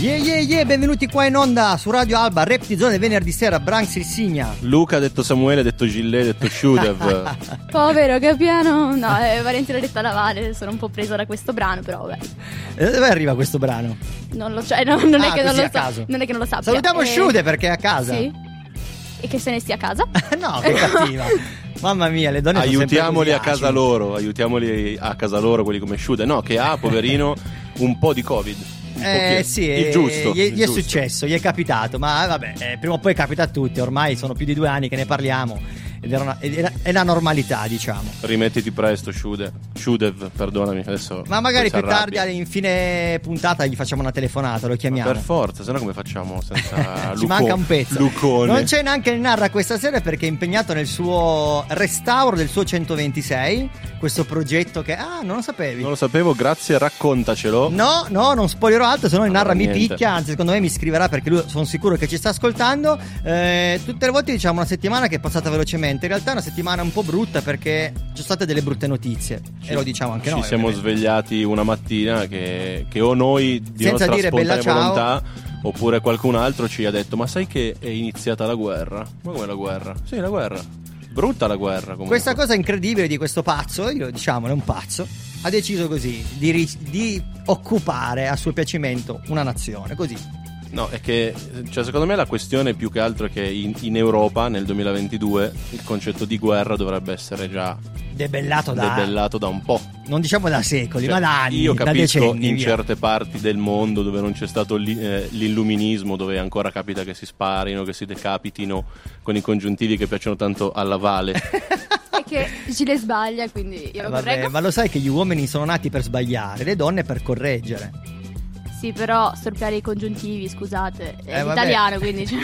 Yeah yeah yeah, benvenuti qua in onda su Radio Alba, Reptizone venerdì sera, Branks il Signa. Luca ha detto Samuele, ha detto Gillet, ha detto Shudev. Povero Capiano, no, eh, Valentina detta Navale, sono un po' presa da questo brano, però vabbè. E dove arriva questo brano? Non lo cioè, no, non, Ah, è che non lo caso. non è che non lo sappia. Salutiamo Eh, Shude perché è a casa. Sì. E che se ne stia a casa. no, che cattiva. Mamma mia, le donne aiutiamoli a casa loro, aiutiamoli a casa loro quelli come Shudev. No, che ha, poverino, un po' di Covid. Eh sì, il eh, giusto. gli, gli è giusto. successo, gli è capitato, ma eh, vabbè, eh, prima o poi capita a tutti, ormai sono più di due anni che ne parliamo ed era una- era- è la normalità, diciamo. Rimettiti presto, Shudev. Shudev, perdonami, adesso. Ma magari più tardi, in fine puntata, gli facciamo una telefonata, lo Ma chiamiamo. Per forza, sennò come facciamo senza Ci Luco- manca un pezzo. Lucone. Non c'è neanche il Narra questa sera perché è impegnato nel suo restauro del suo 126. Questo progetto che. Ah, non lo sapevi. Non lo sapevo, grazie, raccontacelo. No, no, non spoilerò altro, se no il Narra mi picchia, anzi secondo me mi scriverà perché lui sono sicuro che ci sta ascoltando. Eh, tutte le volte diciamo una settimana che è passata velocemente, in realtà è una settimana un po' brutta perché ci sono state delle brutte notizie e lo diciamo anche Ci noi. siamo ovviamente. svegliati una mattina che, che o noi di Senza nostra dire bella spontanea ciao. volontà oppure qualcun altro ci ha detto ma sai che è iniziata la guerra? Ma come la guerra? Sì, la guerra. Brutta la guerra comunque. Questa cosa incredibile di questo pazzo, io diciamo è un pazzo, ha deciso così di, ri- di occupare a suo piacimento una nazione, così. No, è che cioè, secondo me la questione più che altro è che in, in Europa nel 2022 il concetto di guerra dovrebbe essere già Debellato da... debellato da un po'. Non diciamo da secoli, Cioè, ma da anni, io da capisco decenni. in via. certe parti del mondo dove non c'è stato l'i- eh, l'illuminismo, dove ancora capita che si sparino, che si decapitino con i congiuntivi che piacciono tanto alla Vale. E che Gile sbaglia, quindi io lo Vabbè, correggo. ma lo sai che gli uomini sono nati per sbagliare, le donne per correggere. Sì, però storpiare i congiuntivi, scusate, è Eh, vabbè. l'italiano, quindi... cioè-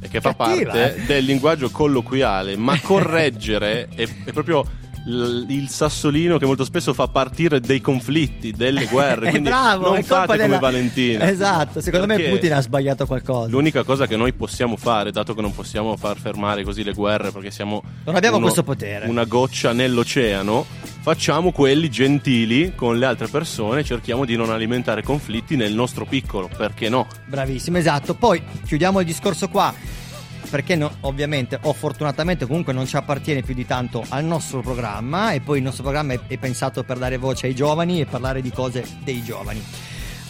e che fa Cattiva, parte eh. del linguaggio colloquiale, ma correggere è, è proprio l- il sassolino che molto spesso fa partire dei conflitti, delle guerre. Eh, Quindi bravo, non fate come della- Valentina. Esatto, secondo me Perché Putin ha sbagliato qualcosa. L'unica cosa che noi possiamo fare, dato che non possiamo far fermare così le guerre perché siamo Non abbiamo questo potere. una goccia nell'oceano, facciamo quelli gentili con le altre persone, cerchiamo di non alimentare conflitti nel nostro piccolo, perché no? Bravissimo, esatto. Poi chiudiamo il discorso qua. Perché no- ovviamente o fortunatamente comunque non ci appartiene più di tanto al nostro programma e poi il nostro programma è, è pensato per dare voce ai giovani e parlare di cose dei giovani.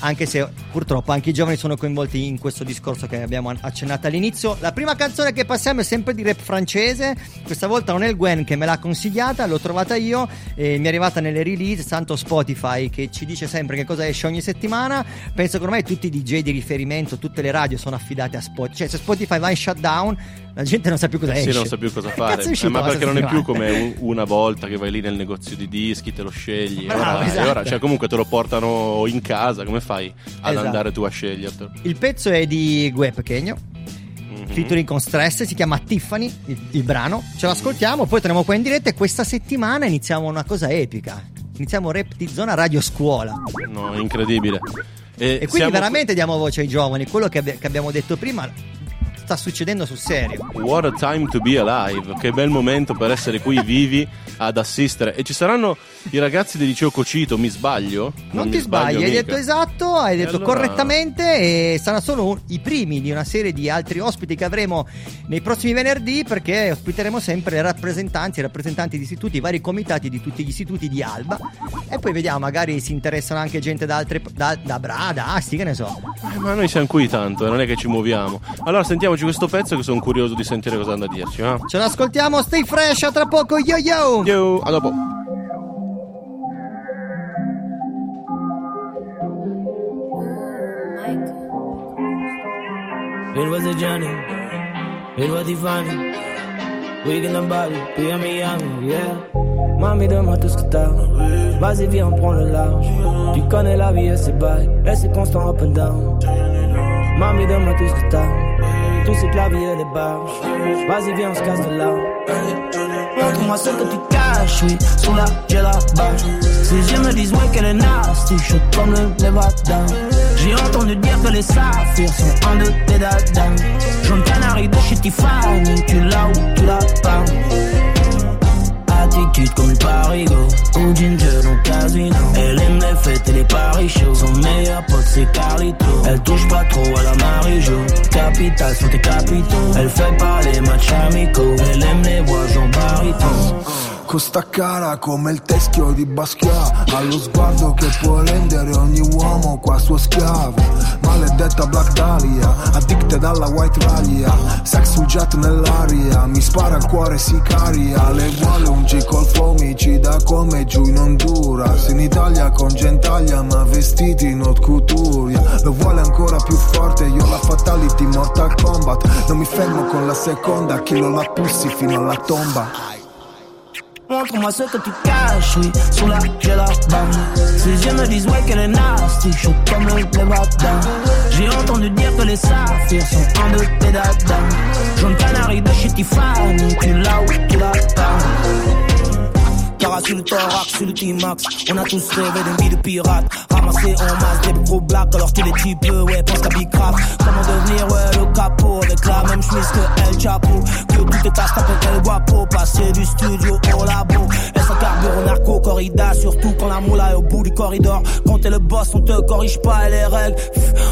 Anche se purtroppo anche i giovani sono coinvolti in questo discorso che abbiamo accennato all'inizio. La prima canzone che passiamo è sempre di rap francese. Questa volta non è il Gwen che me l'ha consigliata, l'ho trovata io e mi è arrivata nelle release. Tanto Spotify che ci dice sempre che cosa esce ogni settimana. Penso che ormai tutti i DJ di riferimento, tutte le radio sono affidate a Spotify. Cioè, se Spotify va in shutdown, la gente non sa più cosa Eh esce. sì, non sa più cosa fare. Eh, ma perché non è più come un- una volta che vai lì nel negozio di dischi, te lo scegli. Bravo, ora, e esatto. ora, cioè, comunque te lo portano in casa, come fai ad Esatto. andare tu a scegliertelo? Il pezzo è di Gue Pechegno. Mhm. featuring con Stress, si chiama Tiffany, il, il brano. Ce l'ascoltiamo, poi torniamo qua in diretta e questa settimana iniziamo una cosa epica. Iniziamo Rap di Zona Radio Scuola. No, incredibile. E quindi siamo- veramente diamo voce ai giovani. Quello che, abbi- che abbiamo detto prima sta succedendo sul serio. What a time to be alive, che bel momento per essere qui vivi ad assistere. E ci saranno i ragazzi del liceo Cocito, mi sbaglio? Non, mi ti sbagli, hai mica. detto esatto, hai detto allora- correttamente e saranno solo i primi di una serie di altri ospiti che avremo nei prossimi venerdì perché ospiteremo sempre rappresentanti rappresentanti di istituti, vari comitati di tutti gli istituti di Alba e poi vediamo, magari si interessano anche gente da altre da, da Bra, da Asti, che ne so. Eh, Ma noi siamo qui tanto, eh, non è che ci muoviamo. Allora sentiamoci questo pezzo che sono curioso di sentire cosa hanno da dirci. Va? Ce l'ascoltiamo, stay fresh, a tra poco, yo yo! Yo, a dopo. It was a journey, it was divine. Weekend en Bali, puis à Miami, yeah. Mami, donne-moi tout ce que t'as. Vas-y, viens, on prend le large. Tu connais la vie et c'est bail, et c'est constant up and down. Mami, donne-moi tout ce que t'as. Tout c'est que la vie et les barges. Vas-y, viens, on se casse de là. Montre-moi ce que tu caches, oui, sous la là-bas. Ces yeux me disent, ouais, qu'elle est nasty, chaud comme le Nevada. J'ai entendu dire que les saphirs sont un de tes dadas. Jaune canari de chez Tiffany, tu l'as ou tu l'as pas attitude comme une parigo Ou Ginger au casino. Elle aime les fêtes et les paris chauds Son meilleur pote c'est Carlito. Elle touche pas trop à la Marie-Jo. Capital sont tes capitaux Elle fait pas les matchs amicaux. Elle aime les voix Jean Bariton con sta cara come il teschio di Basquiat. Allo sguardo che può rendere ogni uomo qua suo schiavo. Maledetta Black Dahlia, addicted alla white raglia Sex sul jet nell'aria, mi spara il cuore sicaria Le vuole un G col fomicida come giù in Honduras. In Italia con gentaglia ma vestiti in haute couture. Lo vuole ancora più forte, io la fatality Mortal Kombat. Non mi fermo con la seconda, chilo la pussi fino alla tomba Montre-moi ce que tu caches, oui, sous la là-bas. Ces yeux me disent, ouais, qu'elle est nasty, chaud comme le Nevada. J'ai entendu dire que les saphirs sont un de tes dadas. Jaune canari de chez Tiffany, tu l'as ou tu l'as pas. Sur le thorax, sur le T-Max. On a tous rêvé d'une vie de pirate. Ramasser en masse des gros blacks, alors tous les types, ouais, pensent à Big. Comment devenir, ouais, le capot, avec la même chemise que El Chapo? Que tout est casse avec El Guapo. Passer du studio au labo. Elle s'encarbure au narco corrida, surtout quand la moula est au bout du corridor. Quand t'es le boss, on te corrige pas et les règles.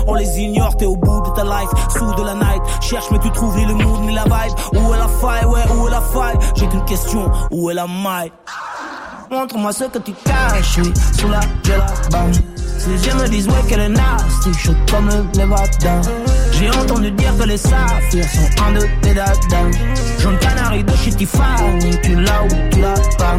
On les ignore, t'es au bout de ta life, sous de la night. Cherche, mais tu trouves ni le mood ni la vibe. Où est la faille, ouais, où est la faille? J'ai qu'une question, où est la maille? Montre-moi ce que tu caches, sous la là-bas. Ces yeux me disent, ouais, qu'elle est nasty, chaud comme le Nevada. J'ai entendu dire que les saphirs sont un de tes dadas. Jaune canari de chez Tiffany, tu l'as ou tu l'as pas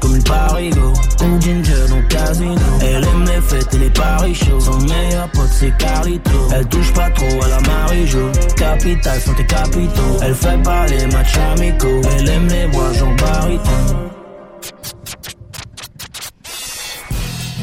comme une parigo. Ou Ginger au casino. Elle aime les fêtes et les paris chauds. Son meilleur pote c'est Carlito Elle touche pas trop à la Marie-Jo Capital sont tes capitaux Elle fait pas les matchs amicaux. Elle aime les voix Jean Bariton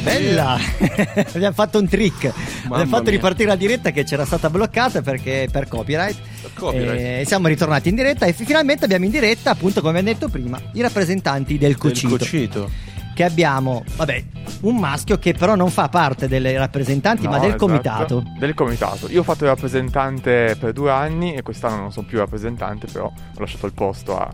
Bella! Abbiamo fatto un trick. Mamma Abbiamo fatto mia. ripartire la diretta che c'era stata bloccata perché per copyright. Per copyright. E siamo ritornati in diretta e fi- finalmente abbiamo in diretta, appunto, come abbiamo detto prima, i rappresentanti del Del Cocito. cocito. Che abbiamo, vabbè, un maschio che però non fa parte dei rappresentanti, ma No, del esatto, comitato. Del comitato. Io ho fatto il rappresentante per due anni e quest'anno non sono più rappresentante, però ho lasciato il posto a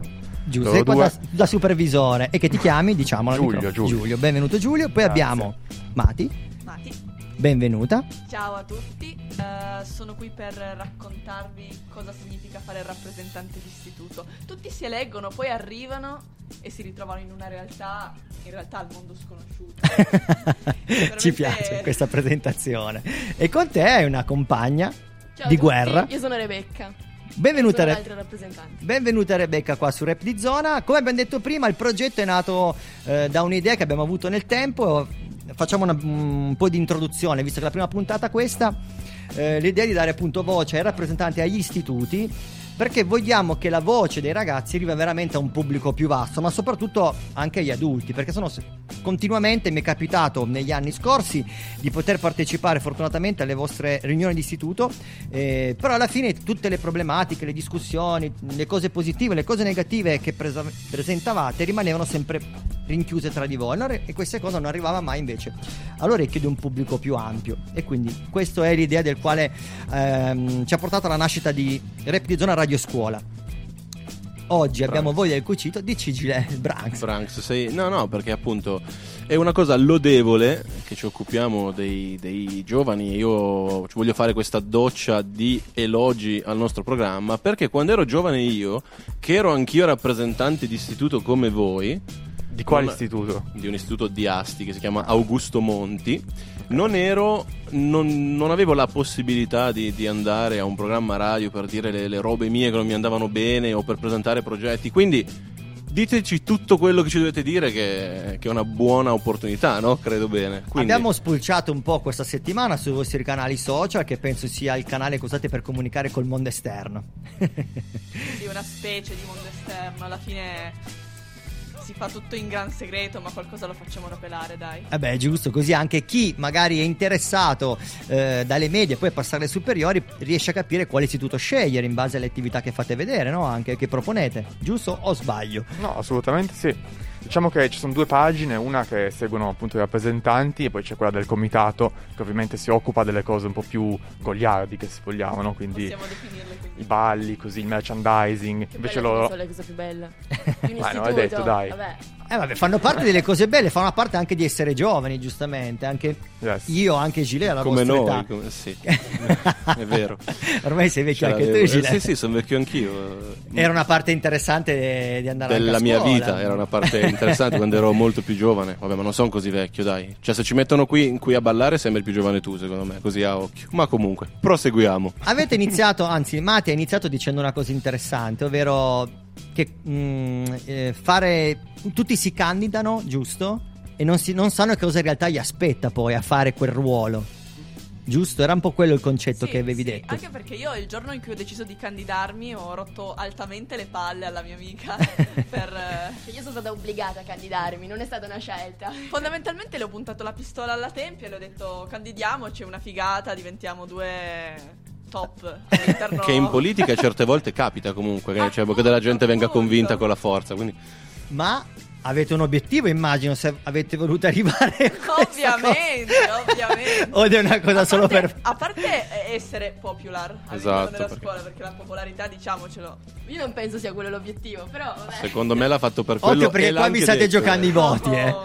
Giusto, loro sei qua due. da, da supervisore e che ti chiami, diciamo, al Giulio, microfono. Giulio. benvenuto Giulio. Poi Grazie. abbiamo Mati, Mati. benvenuta. Ciao a tutti, eh, sono qui per raccontarvi cosa significa fare il rappresentante d'istituto. Tutti si eleggono, poi arrivano e si ritrovano in una realtà, in realtà al mondo sconosciuto. Ci piace questa presentazione. E con te hai una compagna Ciao di tutti, guerra. Io sono Rebecca. Benvenuta, Re- benvenuta Rebecca qua su Rap di Zona. Come abbiamo detto prima, il progetto è nato eh, da un'idea che abbiamo avuto nel tempo. Facciamo una- un po' di introduzione, visto che la prima puntata questa, eh, l'idea è di dare appunto voce ai rappresentanti agli istituti. Perché vogliamo che la voce dei ragazzi arrivi veramente a un pubblico più vasto, ma soprattutto anche agli adulti, perché sono continuamente mi è capitato negli anni scorsi di poter partecipare fortunatamente alle vostre riunioni di istituto, eh, però alla fine tutte le problematiche, le discussioni, le cose positive, le cose negative che presa- presentavate rimanevano sempre rinchiuse tra di voi. E questa cosa non arrivava mai invece all'orecchio di un pubblico più ampio. E quindi questa è l'idea del quale ehm, ci ha portato alla nascita di Rap di Zona Radio Scuola. Oggi abbiamo voglia del cucito di Cigile Branks. Branks, sei... No, no, perché appunto è una cosa lodevole che ci occupiamo dei, dei giovani. Io ci voglio fare questa doccia di elogi al nostro programma perché quando ero giovane io, che ero anch'io rappresentante di istituto come voi, Di quale istituto? di un istituto di Asti che si chiama Augusto Monti, non ero, non, non avevo la possibilità di, di andare a un programma radio per dire le, le robe mie che non mi andavano bene o per presentare progetti. Quindi diteci tutto quello che ci dovete dire, che, che è una buona opportunità, no? Credo bene. Quindi, Abbiamo spulciato un po' questa settimana sui vostri canali social, che penso sia il canale che usate per comunicare col mondo esterno. di una specie di mondo esterno. Alla fine si fa tutto in gran segreto, ma qualcosa lo facciamo rapelare, dai. Eh beh, giusto, così anche chi magari è interessato eh, dalle medie poi a passare alle superiori riesce a capire quale istituto scegliere in base alle attività che fate vedere, no? Anche che proponete, giusto o sbaglio? No, assolutamente sì. Diciamo che ci sono due pagine, una che seguono appunto i rappresentanti e poi c'è quella del comitato che ovviamente si occupa delle cose un po' più goliardiche se vogliamo, no? Quindi i balli, così il merchandising. Che Invece loro sono le cose più belle. Di un Ma non hai detto, dai. Vabbè. Eh vabbè, fanno parte delle cose belle, fanno parte anche di essere giovani, giustamente. Anche Yes. io, anche Gilet, alla Come noi, età. come- sì. È vero. Ormai sei vecchio anche tu, l'avevo. Eh, Gilet. Sì, sì, sono vecchio anch'io. Era una parte interessante di andare anche della a mia scuola. vita, era una parte interessante quando ero molto più giovane. Vabbè, ma non sono così vecchio, dai. Cioè, se ci mettono qui, qui a ballare, sembri più giovane tu, secondo me, così a occhio. Ma comunque, proseguiamo. Avete iniziato, anzi, Mati ha iniziato dicendo una cosa interessante, ovvero che mm, eh, fare. Tutti si candidano, giusto? E non, si- non sanno che cosa in realtà gli aspetta poi a fare quel ruolo. Giusto? Era un po' quello il concetto Sì, che avevi sì, detto. Anche perché io il giorno in cui ho deciso di candidarmi ho rotto altamente le palle alla mia amica per... eh, Io sono stata obbligata a candidarmi, non è stata una scelta. Fondamentalmente le ho puntato la pistola alla tempia e le ho detto candidiamoci, è una figata, diventiamo due top all'interno... Che in politica certe volte capita comunque, che, cioè, che della gente venga convinta con la forza. Quindi, Ma avete un obiettivo, immagino, se avete voluto arrivare a Ovviamente, cosa. ovviamente. O è una cosa A solo parte- per... A parte essere popular Esatto, della perché- scuola, perché la popolarità, diciamocelo, Io non penso sia quello l'obiettivo, però vabbè. secondo me l'ha fatto per quello. Occhio perché e qua vi state detto, giocando eh. i voti, eh.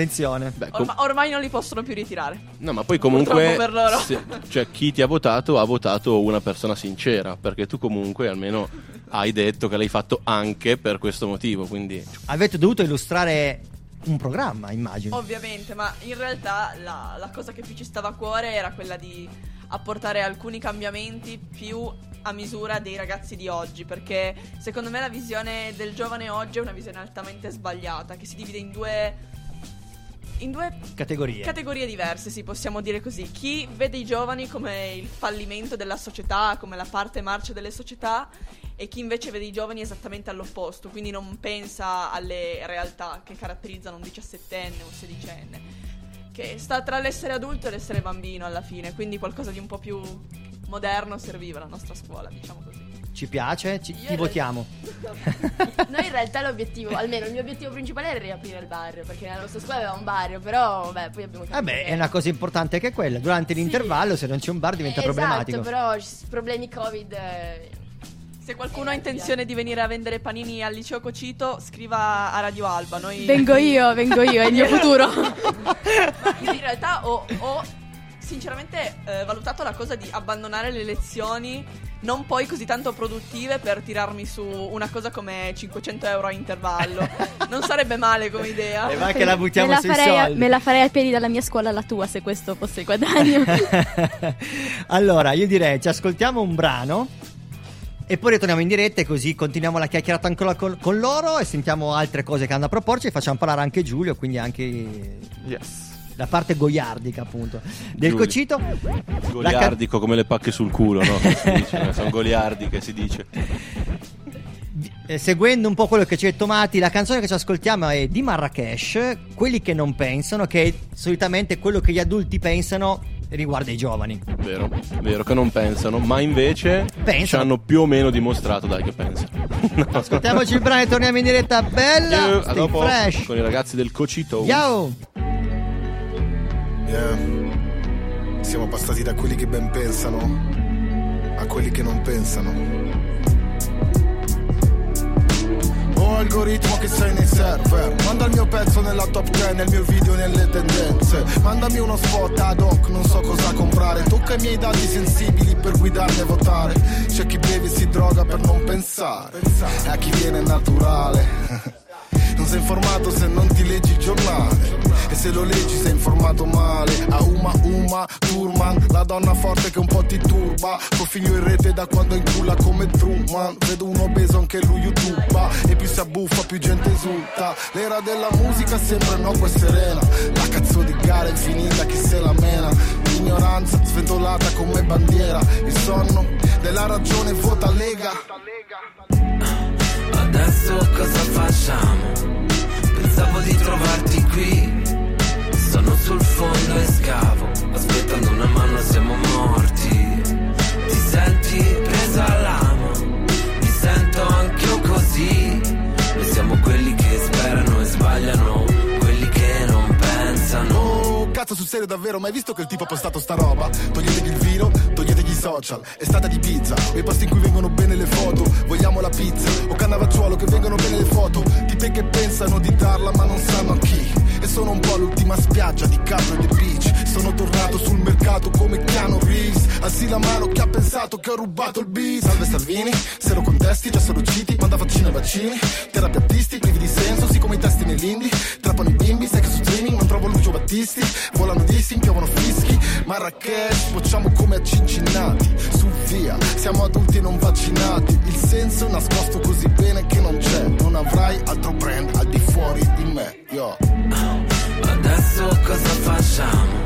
Attenzione. Beh, com- Orma- ormai non li possono più ritirare. no, ma poi comunque, Purtroppo per loro. se- cioè, chi ti ha votato ha votato una persona sincera, perché tu comunque almeno hai detto che l'hai fatto anche per questo motivo. Quindi, Avete dovuto illustrare un programma, immagino. Ovviamente, ma in realtà la, la cosa che più ci stava a cuore era quella di apportare alcuni cambiamenti più a misura dei ragazzi di oggi, perché secondo me la visione del giovane oggi è una visione altamente sbagliata, che si divide in due in due Categorie. categorie diverse, sì, possiamo dire così. Chi vede i giovani come il fallimento della società, come la parte marcia delle società, e chi invece vede i giovani esattamente all'opposto, quindi non pensa alle realtà che caratterizzano un diciassettenne o un sedicenne, che sta tra l'essere adulto e l'essere bambino alla fine, quindi qualcosa di un po' più moderno serviva alla nostra scuola, diciamo così. Ci piace? Ci- ti in votiamo. Noi in realtà l'obiettivo, almeno il mio obiettivo principale era riaprire il bar, perché nella nostra scuola aveva un bar, però vabbè, poi abbiamo capito Vabbè, che- è una cosa importante che quella. Durante Sì. l'intervallo, se non c'è un bar, diventa Eh, problematico. Esatto, però ci s- problemi Covid eh, Se qualcuno ha intenzione di venire a vendere panini al liceo Cocito, scriva a Radio Alba. Noi Vengo io, vengo io, è il mio futuro. Io in realtà ho, ho sinceramente eh, valutato la cosa di abbandonare le lezioni non poi così tanto produttive per tirarmi su una cosa come 500 euro a intervallo. Non sarebbe male come idea. E va che la buttiamo me, la sui farei, soldi. me la farei a piedi dalla mia scuola alla tua se questo fosse il guadagno. allora, io direi ci ascoltiamo un brano e poi ritorniamo in diretta e così continuiamo la chiacchierata ancora con, con loro e sentiamo altre cose che hanno da proporci e facciamo parlare anche Giulio, quindi anche Yes. La parte goiardica appunto del Giulio. cocito. La ca- goliardico come le pacche sul culo, no? Dice, eh, sono goliardiche, si dice. eh, seguendo un po' quello che ci ha detto la canzone che ci ascoltiamo è di Marrakesh, quelli che non pensano, che è solitamente quello che gli adulti pensano riguarda i giovani. Vero, vero che non pensano, ma invece Pensano. ci hanno più o meno dimostrato, dai, che pensano. No. Ascoltiamoci il brano e torniamo in diretta. Bella, Ciao, a dopo fresh. con i ragazzi del Cocito. Ciao. Yeah. Siamo passati da quelli che ben pensano a quelli che non pensano. Oh algoritmo che sei nei server. Manda il mio pezzo nella top 10 Nel mio video nelle tendenze. Mandami uno spot ad hoc Non so cosa comprare. Tocca i miei dati sensibili Per guidarmi a votare. C'è chi beve e si droga per non pensare. A chi viene naturale Sei informato se non ti leggi il giornale. E se lo leggi sei informato male. A Uma Uma Turman La donna forte che un po' ti turba. Tuo figlio in rete da quando inculla come Truman. Vedo un obeso anche lui YouTube E più si abbuffa più gente esulta. L'era della musica sempre no è serena. La cazzo di gara infinita chi se la mena? Ignoranza sventolata come bandiera. Il sonno della ragione vota Lega o cosa facciamo? Pensavo di trovarti qui, sono sul fondo e scavo, aspettando serio davvero, mai visto che il tipo ha postato sta roba? Toglietegli il vino, toglietegli i social, estate di pizza, quei posti in cui vengono bene le foto, vogliamo la pizza, o cannavacciuolo che vengono bene le foto, tipe che pensano di darla ma non sanno a chi. E sono un po' l'ultima spiaggia di Capro e The Beach. Sono tornato sul mercato come Keanu Reeves. Alzi la mano chi ha pensato che ho rubato il beat Salve Salvini, se lo contesti già sono usciti Manda vaccini e vaccini, terapiattisti privi di senso Sì come i testi nell'indie, trappano i bimbi Sai che su streaming non trovo Lucio Battisti. Volano dissing, piovono fischi. Marrakesh, bocciamo come a Cincinnati. Su via, siamo adulti e non vaccinati. Il senso nascosto così bene che non c'è. Non avrai altro brand al di fuori di me Yo Adesso cosa facciamo?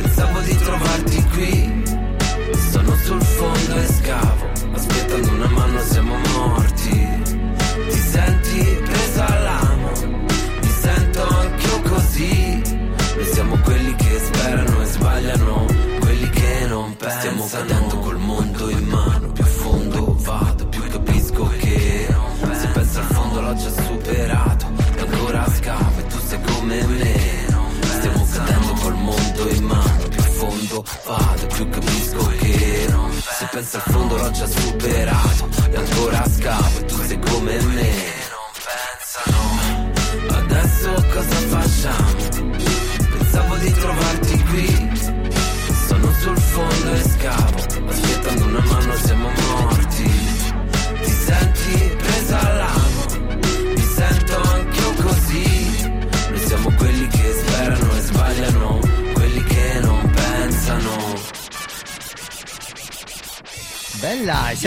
Pensavo di trovarti qui. Sono sul fondo e scavo. Aspettando una mano siamo morti. Ti senti presa all'amo? Mi sento anch'io così. Noi siamo quelli che sperano e sbagliano. Quelli che non pensano. Stiamo cadendo col vado, più capisco che. Se penso al fondo l'ho già superato. E ancora scavo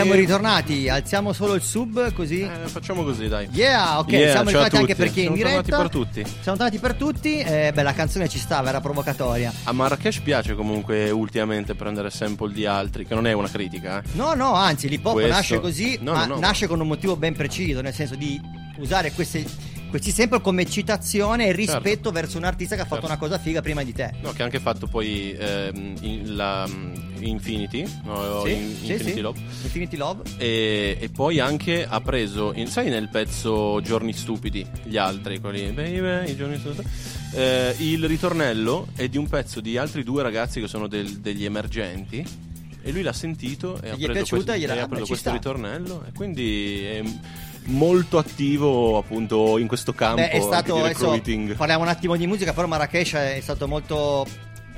siamo ritornati. Alziamo solo il sub così. Eh, facciamo così, dai. Yeah, ok, Yeah, siamo ritornati anche tutti. per chi è in Siamo diretta. tornati per tutti. Siamo tornati per tutti. Eh, beh, la canzone ci stava, era provocatoria. A Marrakesh piace comunque ultimamente prendere sample di altri, che non è una critica, eh. No, no, anzi, l'hip hop Questo- nasce così, No, ma no, no. nasce con un motivo ben preciso, nel senso di usare queste- questi sample come citazione e rispetto Certo. verso un artista che ha fatto Certo. una cosa figa prima di te. No, che ha anche fatto poi ehm, in- la mm, Infinity, no, Sì, in- sì, Infinity sì. Love. Infinity Love. E, e poi anche ha preso, in- sai nel pezzo Giorni Stupidi, gli altri, quelli, baby, i giorni stupidi, eh, il ritornello è di un pezzo di altri due ragazzi che sono del- degli emergenti. E lui l'ha sentito e ha Gli è preso, piaciuta questo, e e ha preso questo sta. ritornello e quindi è molto attivo appunto in questo campo Beh, è stato adesso parliamo un attimo di musica, però Marrakesh è stato molto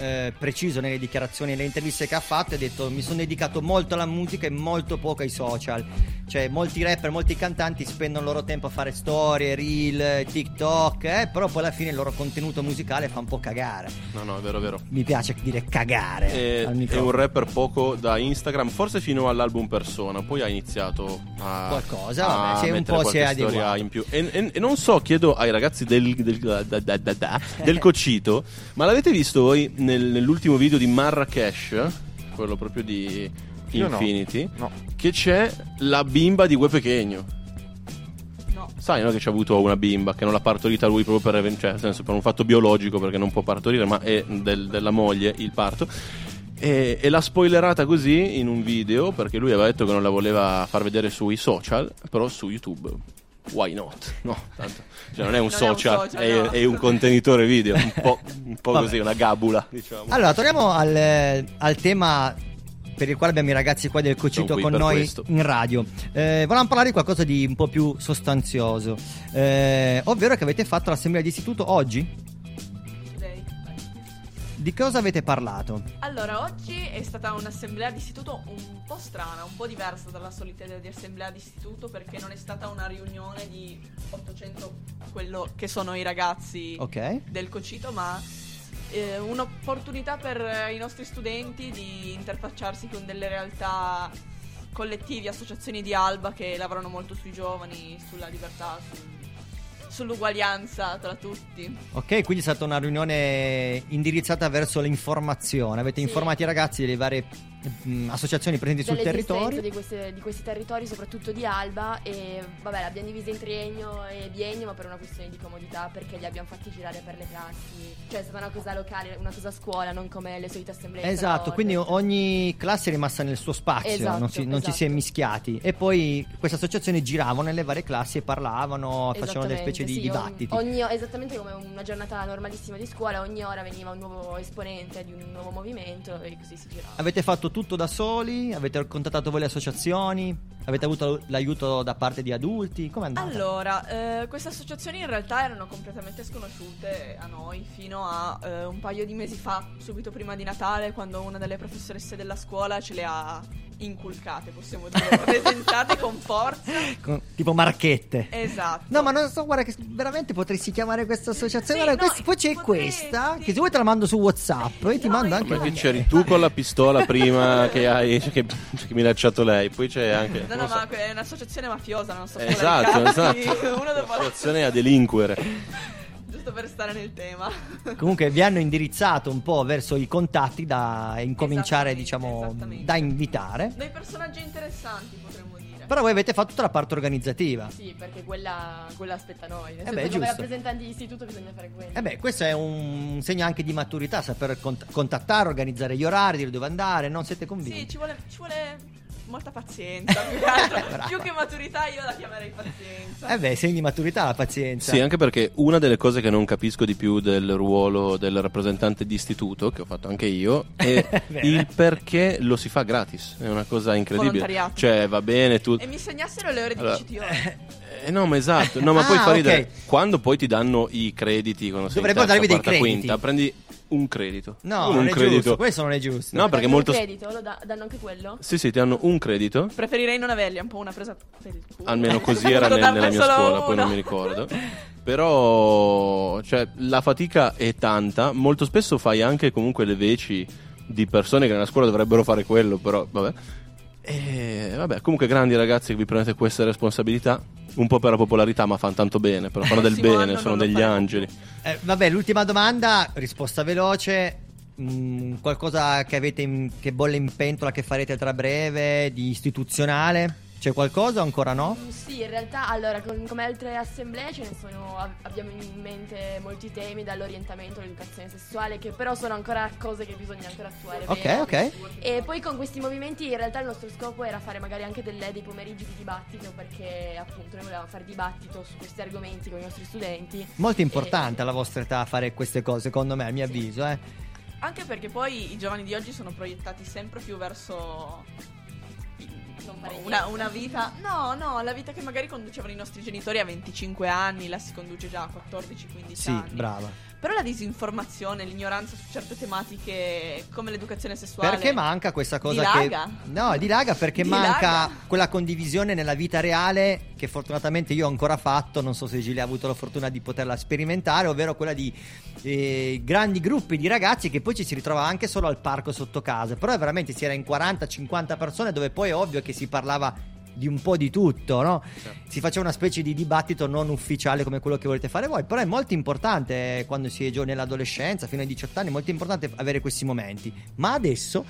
eh, preciso nelle dichiarazioni e nelle interviste che ha fatto. Ha detto: Mi sono dedicato molto alla musica e molto poco ai social. Cioè, molti rapper, molti cantanti spendono il loro tempo a fare storie, reel, TikTok, eh, però poi alla fine il loro contenuto musicale fa un po' cagare. No, no, è vero, è vero. Mi piace dire cagare. È, è un rapper poco da Instagram, forse fino all'album Persona, poi ha iniziato a, Qualcosa, a vabbè, si è un po' si è adeguato. in più. E, e- e non so, chiedo ai ragazzi del, del, da- da- del Cocito, ma l'avete visto voi nel- nell'ultimo video di Marrakesh, quello proprio di Io no. Infinity, No. che c'è la bimba di Gue Pechegno. No. Sai, no, che c'ha avuto una bimba che non l'ha partorita lui proprio per, cioè, nel senso, per un fatto biologico, perché non può partorire, ma è del- della moglie il parto. E, e l'ha spoilerata così in un video perché lui aveva detto che non la voleva far vedere sui social, però su YouTube. Why not? No, tanto, cioè non è un Non è un social, social, è, no. è un contenitore video, un po', un po' così, una gabula, diciamo. Allora, torniamo al, al tema per il quale abbiamo i ragazzi qua del Cocito con noi questo. in radio. Eh, volevamo parlare di qualcosa di un po' più sostanzioso, eh, ovvero che avete fatto l'assemblea di istituto oggi. Di cosa avete parlato? Allora, oggi è stata un'assemblea di istituto un po' strana, un po' diversa dalla solita idea di assemblea di istituto perché non è stata una riunione di 800 quello che sono i ragazzi Ok. del Cocito, ma eh, un'opportunità per eh, i nostri studenti di interfacciarsi con delle realtà collettivi, associazioni di Alba che lavorano molto sui giovani, sulla libertà, su- sull'uguaglianza tra tutti. Ok, quindi è stata una riunione indirizzata verso l'informazione. Avete Sì. informato i ragazzi delle varie mh, associazioni presenti sul territorio. Di, queste- di questi territori, soprattutto di Alba. E vabbè, l'abbiamo divisa in triennio e biennio, ma per una questione di comodità, perché li abbiamo fatti girare per le classi. Cioè, è stata una cosa locale, una cosa a scuola, non come le solite assemblee. Esatto, quindi ogni classe è rimasta nel suo spazio, Esatto, non, si, non ci si è esatto. mischiati. E poi queste associazioni giravano nelle varie classi e parlavano, facevano delle specie di sì, dibattiti. ogni- ogni- esattamente come una giornata normalissima di scuola, ogni ora veniva un nuovo esponente di un nuovo movimento e così si girava. Avete fatto tutto da soli? Avete contattato voi le associazioni? Avete avuto l'aiuto da parte di adulti? Come è andata? Allora, eh, queste associazioni in realtà erano completamente sconosciute a noi fino a eh, un paio di mesi fa, subito prima di Natale, quando una delle professoresse della scuola ce le ha inculcate, possiamo dire, presentate con forza. Con- tipo marchette. Esatto. No, ma non so, guarda che veramente potresti chiamare questa associazione. Sì, no, questa- poi c'è questa, che se vuoi te la mando su WhatsApp e ti mando anche Perché c'eri tu con la pistola prima che hai cioè, che, che mi hai minacciato lei, poi c'è anche. No, no, ma è un'associazione mafiosa, non so Esatto, esatto. Uno dopo l'altro, Situazione a delinquere. giusto per stare nel tema. Comunque vi hanno indirizzato un po' verso i contatti da incominciare, diciamo, da invitare. Dei personaggi interessanti, potremmo dire. Però voi avete fatto tutta la parte organizzativa. Sì, perché quella, quella aspetta noi. Nel Eh senso, beh, come rappresentanti di istituto bisogna fare quello. E beh, questo è un segno anche di maturità, saper cont- contattare, organizzare gli orari, dire dove andare, non siete convinti? Sì, ci vuole, ci vuole molta pazienza. Più che, altro. Più che maturità, io la chiamerei pazienza. Eh beh, segni di maturità la pazienza. Sì, anche perché una delle cose che non capisco di più del ruolo del rappresentante di istituto, che ho fatto anche io, è il perché lo si fa gratis. È una cosa incredibile. Volontariato. Cioè, va bene, tu. E mi segnassero le ore di Allora, CTO. Eh, no, ma esatto. No, ma Ah, poi fa ridere. Quando poi ti danno i crediti, quando sei Dovrebbero darvi dei crediti. quinta, prendi un credito. No, un non è credito. giusto, questo non è giusto. No, perché molto. un credito, lo da- danno anche quello? Sì, sì, ti hanno un credito. Preferirei non averli, è un po' una presa per il culo. Almeno così era nel- nella mia scuola, poi uno. non mi ricordo. Però, cioè, la fatica è tanta. Molto spesso fai anche comunque le veci di persone che nella scuola dovrebbero fare quello, però vabbè. E vabbè, comunque grandi ragazzi che vi prendete queste responsabilità. Un po' per la popolarità, ma fanno tanto bene, però fanno del Prossimo bene, sono degli faremo angeli. Eh, vabbè, l'ultima domanda, risposta veloce. Mm, qualcosa che avete in- che bolle in pentola che farete tra breve, di istituzionale? C'è qualcosa o ancora no? Mm, Sì, in realtà, allora, con- come altre assemblee ce ne sono, ab- abbiamo in mente molti temi, dall'orientamento all'educazione sessuale, che però sono ancora cose che bisogna ancora attuare. Ok, bene. ok. E poi con questi movimenti in realtà il nostro scopo era fare magari anche delle- dei pomeriggi di dibattito, perché appunto noi volevamo fare dibattito su questi argomenti con i nostri studenti. Molto importante alla vostra età fare queste cose, secondo me, a mio avviso. Eh. Anche perché poi i giovani di oggi sono proiettati sempre più verso Non fare una, niente. una vita. No, no, la vita che magari conducevano i nostri genitori a 25 anni, la si conduce già a 14-15 Sì, anni. brava. Però la disinformazione, l'ignoranza su certe tematiche come l'educazione sessuale. Perché manca questa cosa Dilaga. che No, dilaga perché Dilaga. manca quella condivisione nella vita reale che fortunatamente io ho ancora fatto, non so se Gile ha avuto la fortuna di poterla sperimentare, ovvero quella di eh, grandi gruppi di ragazzi che poi ci si ritrova anche solo al parco sotto casa, però veramente si era in 40-50 persone dove poi è ovvio che si parlava di un po' di tutto, no? Si faceva una specie di dibattito non ufficiale come quello che volete fare voi, però è molto importante eh, quando si è già nell'adolescenza, fino ai 18 anni, è molto importante avere questi momenti. Ma adesso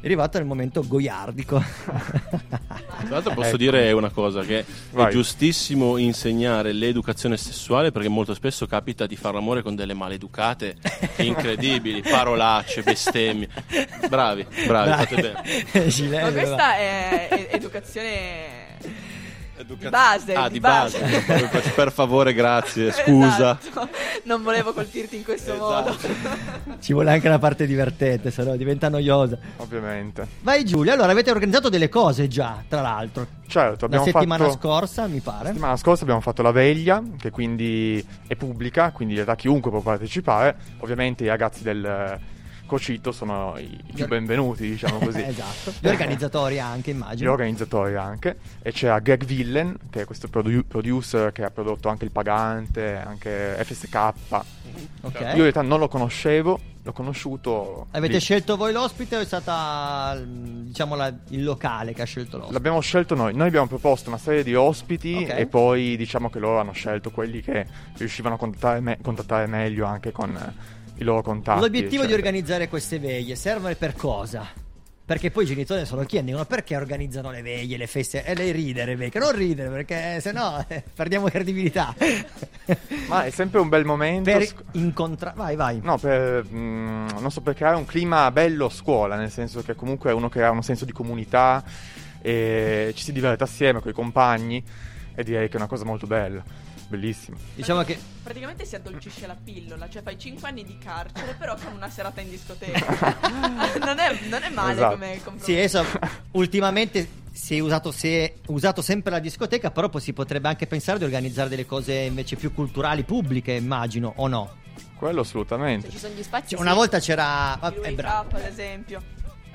è arrivato il momento goiardico. Tra l'altro posso Ecco. dire una cosa, che è Vai. giustissimo insegnare l'educazione sessuale perché molto spesso capita di fare l'amore con delle maleducate incredibili, parolacce, bestemmie. Bravi, bravi, fate bene. Ma questa è, è- educazione di base. Ah, di di base. per favore, grazie, scusa. Esatto. Non volevo colpirti in questo modo. Ci vuole anche la parte divertente, se no diventa noiosa. Ovviamente. Vai Giulia, allora avete organizzato delle cose già, tra l'altro. Certo, La abbiamo settimana fatto... scorsa, mi La pare. settimana scorsa abbiamo fatto la veglia, che quindi è pubblica, quindi in realtà chiunque può partecipare. Ovviamente i ragazzi del Cocito sono i più benvenuti, diciamo così. esatto. Gli organizzatori anche, Gli immagino. organizzatori anche. E c'era Greg Villen, che è questo produ- producer che ha prodotto anche Il Pagante, anche FSK. Ok. Io in realtà non lo conoscevo, l'ho conosciuto. Avete lì. scelto voi l'ospite o è stata mm, diciamo la- il locale che ha scelto l'ospite? L'abbiamo scelto noi. Noi abbiamo proposto una serie di ospiti Ok. e poi diciamo che loro hanno scelto quelli che riuscivano a contattare, me- contattare meglio anche con i loro contatti. L'obiettivo di eccetera. organizzare queste veglie serve per cosa? Perché poi i genitori se lo chiedono perché organizzano le veglie, le feste. E lei ride, Rebecca, non ridere perché sennò eh, perdiamo credibilità. Ma è sempre un bel momento. Per incontrare. Vai, vai. No, per, mm, non so, per creare un clima bello a scuola, nel senso che comunque uno crea un senso di comunità e ci si diverte assieme con i compagni e direi che è una cosa molto bella, bellissima. Diciamo che Praticamente si addolcisce la pillola, cioè fai 5 anni di carcere, però con una serata in discoteca. non, è, non è male Esatto. come confronto. Sì, adesso ultimamente si è usato, si è usato sempre la discoteca, però poi si potrebbe anche pensare di organizzare delle cose invece più culturali, pubbliche, immagino, o no? Quello assolutamente. Ci sono gli spazi. Cioè, sì. una volta c'era... Il wake bravo. up, ad esempio.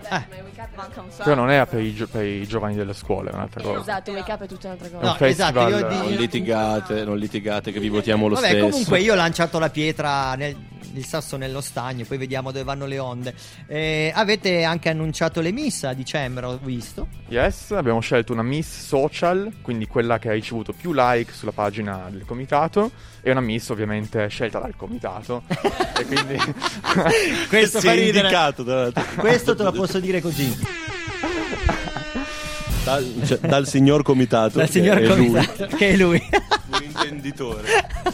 Eh. ma il wake up Manca un sacco. Però non è per i, gio- per i giovani delle scuole, è un'altra cosa. Esatto, il wake up è tutta un'altra cosa. No, un festival- esatto, io di- Non litigate, non litigate, che vi votiamo lo Vabbè, stesso. comunque io ho lanciato la pietra nel il sasso nello stagno, poi vediamo dove vanno le onde. Eh, avete anche annunciato le miss a dicembre, ho visto. Yes, abbiamo scelto una Miss Social, quindi quella che ha ricevuto più like sulla pagina del comitato, e una Miss ovviamente scelta dal comitato. e quindi Questo fa è ridere. indicato. Questo te lo posso dire così. Dal, cioè, dal signor comitato Dal che signor è comitato, che è lui. lui, un intenditore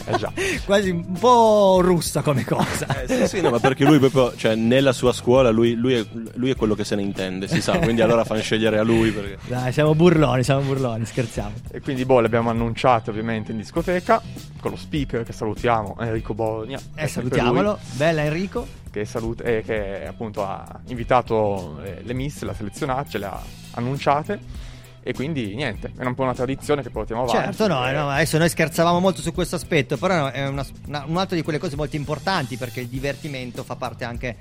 eh già. Quasi un po' russa come cosa. Eh, sì, sì, no, ma perché lui proprio, cioè, nella sua scuola, lui, lui è, lui è quello che se ne intende, si sa, quindi allora fanno scegliere a lui perché... Dai, siamo burloni, siamo burloni, scherziamo. E quindi boh, le abbiamo annunciate ovviamente in discoteca con lo speaker che salutiamo, Enrico Bologna. Eh, è sempre salutiamolo. Bella Enrico. Che, salut- eh, che appunto ha invitato le, le miss, le ha selezionate, ce le ha annunciate. E quindi niente, è un po' una tradizione che portiamo avanti. Certo, no, Eh, no, adesso noi scherzavamo molto su questo aspetto, però no, è una, una- un'altra di quelle cose molto importanti perché il divertimento fa parte anche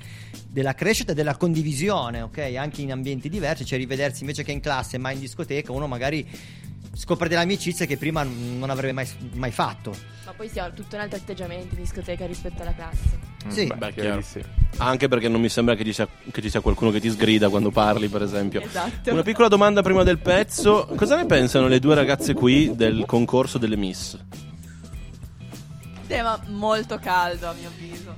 della crescita e della condivisione, ok? Anche in ambienti diversi, cioè rivedersi invece che in classe, ma in discoteca, uno magari scopre delle amicizie che prima non avrebbe mai, mai fatto. Ma poi si ha tutto un altro atteggiamento in discoteca rispetto alla classe. mm, Sì. beh, Beh, chiaro sì. Anche perché non mi sembra che ci, sia, che ci sia qualcuno che ti sgrida quando parli, per esempio. Esatto. Una piccola domanda prima del pezzo. Cosa ne pensano le due ragazze qui del concorso delle Miss? Tema molto caldo, a mio avviso.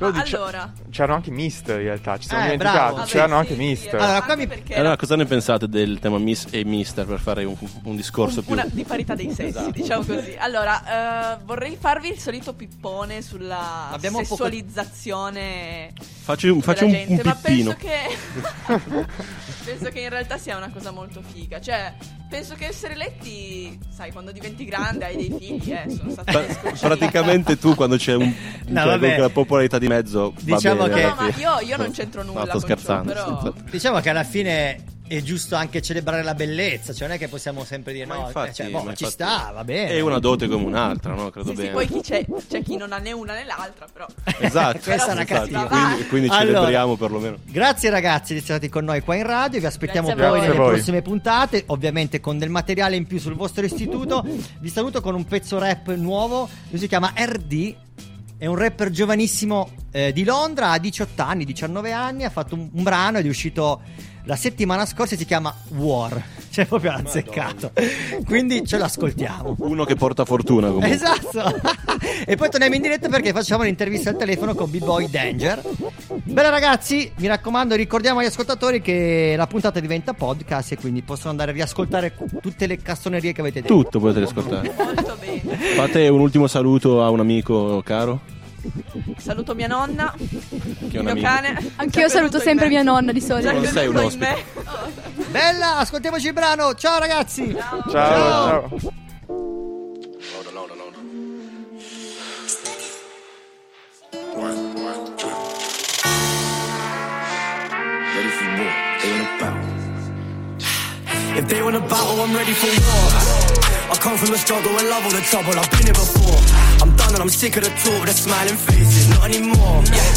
Però Ma dice- allora, c'erano anche mister in realtà, ci siamo Eh, dimenticati. Vabbè, c'erano sì, anche sì, eh, Allora, anche mi- perché Allora, cosa ne pensate del tema Miss e Mister per fare un, un discorso un- più... una di parità dei sessi, Esatto. diciamo così. Allora, eh, vorrei farvi il solito pippone sulla Abbiamo poco- sessualizzazione Facci un, facci della un, un gente, ma pippino. penso che penso che in realtà sia una cosa molto figa. Cioè, penso che essere letti, sai, quando diventi grande hai dei figli, eh, sono stati Pra- praticamente tu quando c'è un No, cioè, la popolarità di mezzo Diciamo bene, che- No, ma fine. io, io non c'entro nulla No, sto con ciò, scherzando però sì. Diciamo che alla fine è giusto anche celebrare la bellezza, cioè non è che possiamo sempre dire Ma no, infatti- cioè, boh, ma ci infatti- sta, va bene. è una dote come un'altra no? credo sì, sì, bene poi chi c'è, c'è chi non ha né una né l'altra, però esatto, Questa è una esatto. cattiva. quindi, quindi Allora. celebriamo perlomeno Grazie ragazzi di essere stati con noi qua in radio, vi aspettiamo Grazie poi nelle voi. prossime puntate, ovviamente con del materiale in più sul vostro istituto. Vi saluto con un pezzo rap nuovo, lui si chiama RD, è un rapper giovanissimo eh, di Londra, ha 18 anni, 19 anni, ha fatto un, un brano ed è uscito la settimana scorsa, si chiama War, cioè proprio azzeccato. Quindi ce l'ascoltiamo. uno che porta fortuna comunque Esatto. e poi torniamo in diretta perché facciamo l'intervista al telefono con B-Boy Danger. Bene ragazzi, mi raccomando, ricordiamo agli ascoltatori che la puntata diventa podcast e quindi possono andare a riascoltare tutte le cassonerie che avete detto. tutto potete ascoltare molto bene. fate un ultimo saluto a un amico caro Saluto mia nonna, che è il mio amico cane. Anch'io saluto sempre mia nonna di solito. Non sei un in ospite. me. Bella, ascoltiamoci il brano. Ciao ragazzi. Ciao, ciao. Ready for war. They in a battle. If they want a battle, I'm ready for war. I come from the struggle and love all the trouble. I've been here before. I'm and I'm sick of the talk, the smiling faces, not anymore. Yeah,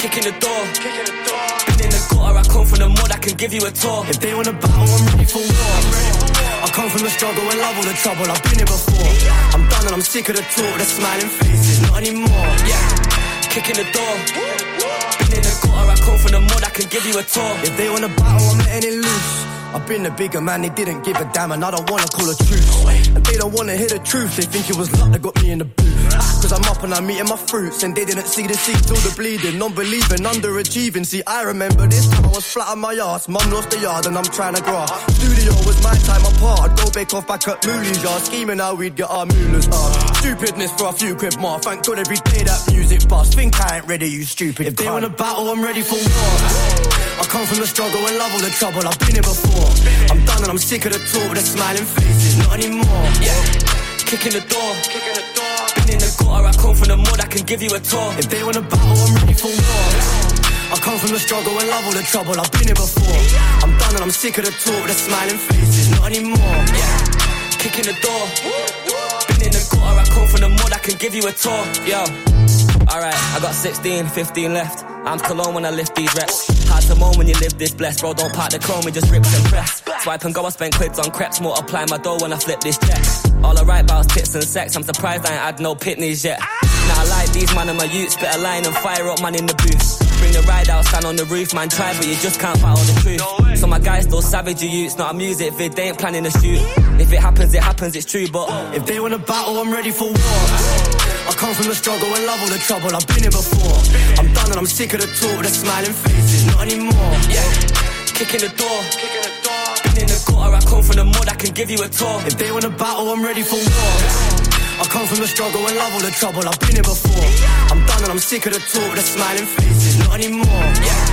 kicking the door. Kicking the door. Been in the gutter, I come from the mud, I can give you a tour. If they want a battle, I'm ready for war. I come from the struggle and love all the trouble. I've been here before. I'm done and I'm sick of the talk, the smiling faces, not anymore. Yeah, kicking the door. Been in the gutter, I come from the mud, I can give you a tour. If they want a battle, I'm letting it loose. I've been a bigger man, they didn't give a damn, and I don't wanna call a truce. And they don't wanna hear the truth, they think it was luck that got me in the booth. Cause I'm up and I'm eating my fruits. And they didn't see the seeds till the bleeding. Non believing, underachieving. See, I remember this time I was flat on my ass. Mum lost the yard and I'm trying to grass. Studio was my time apart. I'd go bake off back at Mooley's yard. Scheming how we'd get our moolahs hard. Stupidness for a few quid more. Thank God every day that music bust. Think I ain't ready, you stupid. If they want a battle, I'm ready for war. I come from the struggle and love all the trouble. I've been here before. I'm done and I'm sick of the talk with the smiling faces. Not anymore. Yeah. Kicking the door. In the gutter, I come from the mud, I can give you a tour. If they wanna battle, I'm ready for war. I come from the struggle and love all the trouble. I've been here before. I'm done and I'm sick of the talk the smiling faces. Not anymore. Yeah. Kicking the door. Been in the gutter, I come from the mud, I can give you a tour. Yo. Alright, I got 16, 15 left. I'm cologne when I lift these reps. Hard to moan when you live this blessed. Bro, don't park the chrome, it just rip and press. Swipe and go, I spend quids on crepes. Multiply my dough when I flip this check. All I write about is tits and sex. I'm surprised I ain't had no pitneys yet. Now I like these man and my youth. Spit a line and fire up man in the booth. Bring the ride out, stand on the roof. Man, try, but you just can't fight all the truth. So my guys still savage, you youths. Not a music vid, they ain't planning to shoot. If it happens, it happens, it's true. But if they wanna battle, I'm ready for war. I come from the struggle and love all the trouble. I've been here before. I'm done and I'm sick of the talk the smiling faces. Not anymore. Yeah. Kicking the door. Gutter, I come from the mud, I can give you a tour. If they wanna battle, I'm ready for war. I come from the struggle and love all the trouble. I've been here before. I'm done and I'm sick of the talk the smiling faces. Not anymore. Yeah.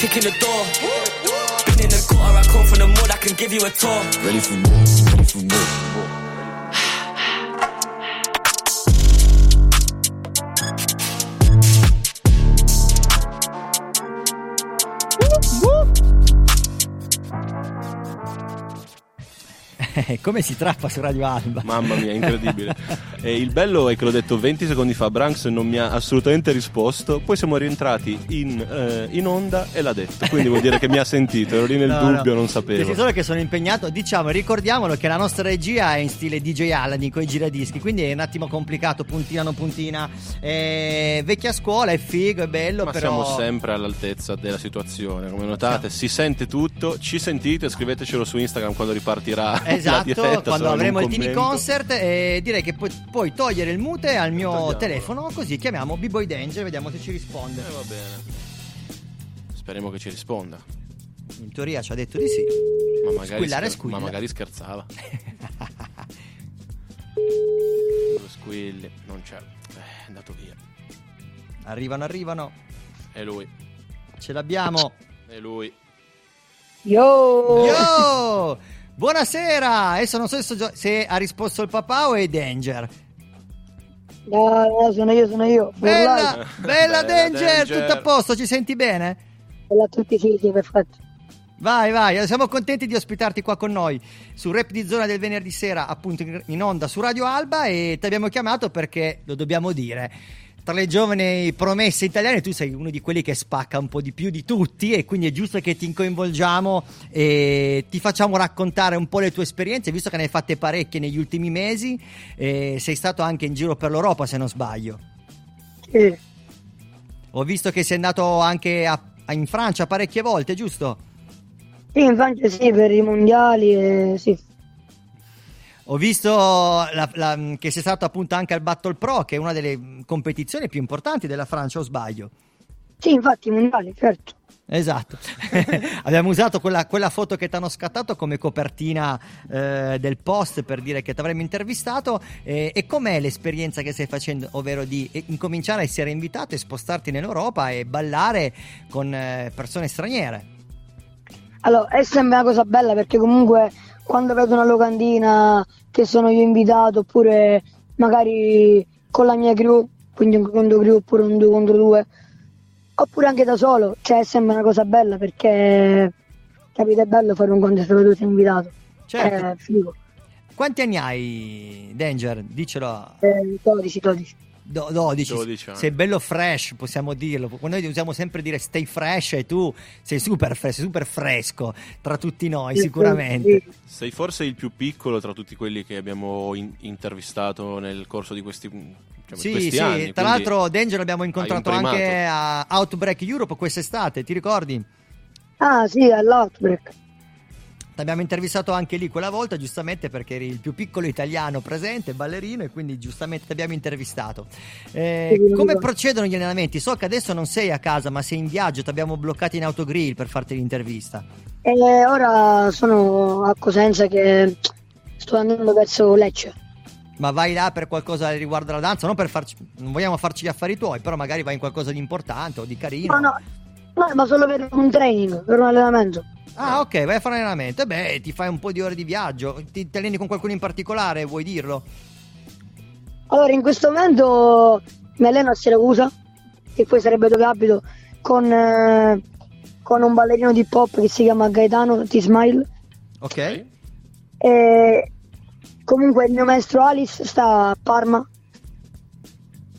Kicking the door. Been in the gutter, I come from the mud, I can give you a tour. Ready for more, ready for more. Come si trappa su Radio Alba? Mamma mia, incredibile. e il bello è che l'ho detto 20 secondi fa, Branks non mi ha assolutamente risposto, poi siamo rientrati in, eh, in onda e l'ha detto, quindi vuol dire che mi ha sentito, ero lì nel No, dubbio, no. non sapevo. Sì, solo che sono impegnato. Diciamo, ricordiamolo che la nostra regia è in stile DJ Aladdin con i giradischi, quindi è un attimo complicato, puntina non puntina. Eh, vecchia scuola, è figo, è bello, Ma però... siamo sempre all'altezza della situazione, come notate, si sente tutto, ci sentite, scrivetecelo su Instagram quando ripartirà la Esatto, diretta. quando avremo il commento. Concert e direi che pu- puoi togliere il mute al mio Togliamolo. telefono così chiamiamo B-Boy Danger vediamo se ci risponde. Eh, va bene. Speriamo che ci risponda. In teoria ci ha detto di sì. Ma magari, Squillare scher- squilla. ma magari scherzava. Due squilli, non c'è. Eh, è andato via. Arrivano, arrivano. È lui. Ce l'abbiamo. È lui. Yo! Yo! Buonasera! Adesso non so se, ha risposto il papà o è Danger. No, no, sono io, sono io. Bella, bella, Bella Danger, Danger. tutto a posto, ci senti bene? Bella a tutti, sì, sì, perfetto. Vai, vai, siamo contenti di ospitarti qua con noi su Rap di Zona del venerdì sera, appunto in onda su Radio Alba e ti abbiamo chiamato perché, lo dobbiamo dire, tra le giovani promesse italiane tu sei uno di quelli che spacca un po' di più di tutti e quindi è giusto che ti coinvolgiamo e ti facciamo raccontare un po' le tue esperienze, visto che ne hai fatte parecchie negli ultimi mesi sei stato anche in giro per l'Europa se non sbaglio. Sì, Ho visto che sei andato anche a- a- in Francia parecchie volte, giusto? sì, in Francia sì, per i mondiali, e sì. Ho visto la- la- che sei stato appunto anche al Battle Pro, che è una delle competizioni più importanti della Francia, o sbaglio? Sì, infatti, i mondiali, certo. Esatto. Abbiamo usato quella, quella foto che ti hanno scattato come copertina eh, del post per dire che ti avremmo intervistato. Eh, e com'è l'esperienza che stai facendo, ovvero di eh, incominciare a essere invitato e spostarti in Europa e ballare con eh, persone straniere? Allora, è sempre una cosa bella perché comunque quando vedo una locandina che sono io invitato oppure magari con la mia crew, quindi un contro crew oppure un 2 contro 2, oppure anche da solo, cioè è sempre una cosa bella perché capite è bello fare un contesto dove tu sei invitato. Certo. È figo. Quanti anni hai, Danger? Dicelo. Eh, 12, 12. Do- 12. 12 anni. Sei bello fresh, possiamo dirlo. Noi usiamo sempre dire stay fresh e tu sei super fresh, super fresco tra tutti noi, sicuramente. Sei forse il più piccolo tra tutti quelli che abbiamo in- intervistato nel corso di questi, cioè, Sì, sì, anni. tra l'altro Danger l'abbiamo incontrato anche a Outbreak Europe quest'estate, ti ricordi? Ah sì, all'Outbreak. Ti abbiamo intervistato anche lì quella volta, giustamente perché eri il più piccolo italiano presente, ballerino, e quindi giustamente ti abbiamo intervistato. Eh, come procedono gli allenamenti? So che adesso non sei a casa, ma sei in viaggio, ti abbiamo bloccati in autogrill per farti l'intervista. E ora sono a Cosenza che sto andando verso Lecce. Ma vai là per qualcosa riguardo la danza? Non per farci. Non vogliamo farci gli affari tuoi, però magari vai in qualcosa di importante o di carino. No, no, no, ma solo per un training, per un allenamento. Ah, ok, vai a fare allenamento. E beh, ti fai un po' di ore di viaggio. Ti, ti alleni con qualcuno in particolare, vuoi dirlo? Allora, in questo momento mi alleno a Siracusa, che poi sarebbe dove abito, con, eh, con un ballerino di hip hop che si chiama Gaetano T-Smile. Ok. E comunque il mio maestro Alice sta a Parma,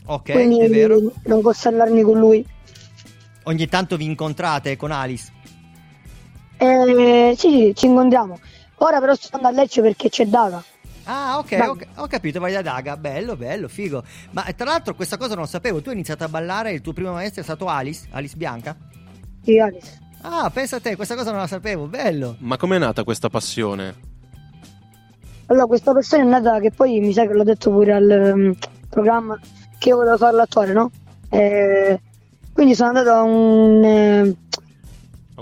Ok, quindi è vero. non posso allenarmi con lui. Ogni tanto vi incontrate con Alice. Eh, sì, sì, ci incontriamo. Ora però sto andando a Lecce perché c'è Daga. Ah, ok, ho, ho capito, vai da Daga. Bello, bello, figo. Ma eh, tra l'altro questa cosa non lo sapevo. Tu hai iniziato a ballare, il tuo primo maestro è stato Alice, Alice Bianca. Sì, Alice. Ah, pensa a te, questa cosa non la sapevo, bello. Ma com'è nata questa passione? Allora, questa persona è nata che poi mi sa che l'ho detto pure al ehm, programma che io volevo fare l'attore, no? Eh, quindi sono andato a un eh,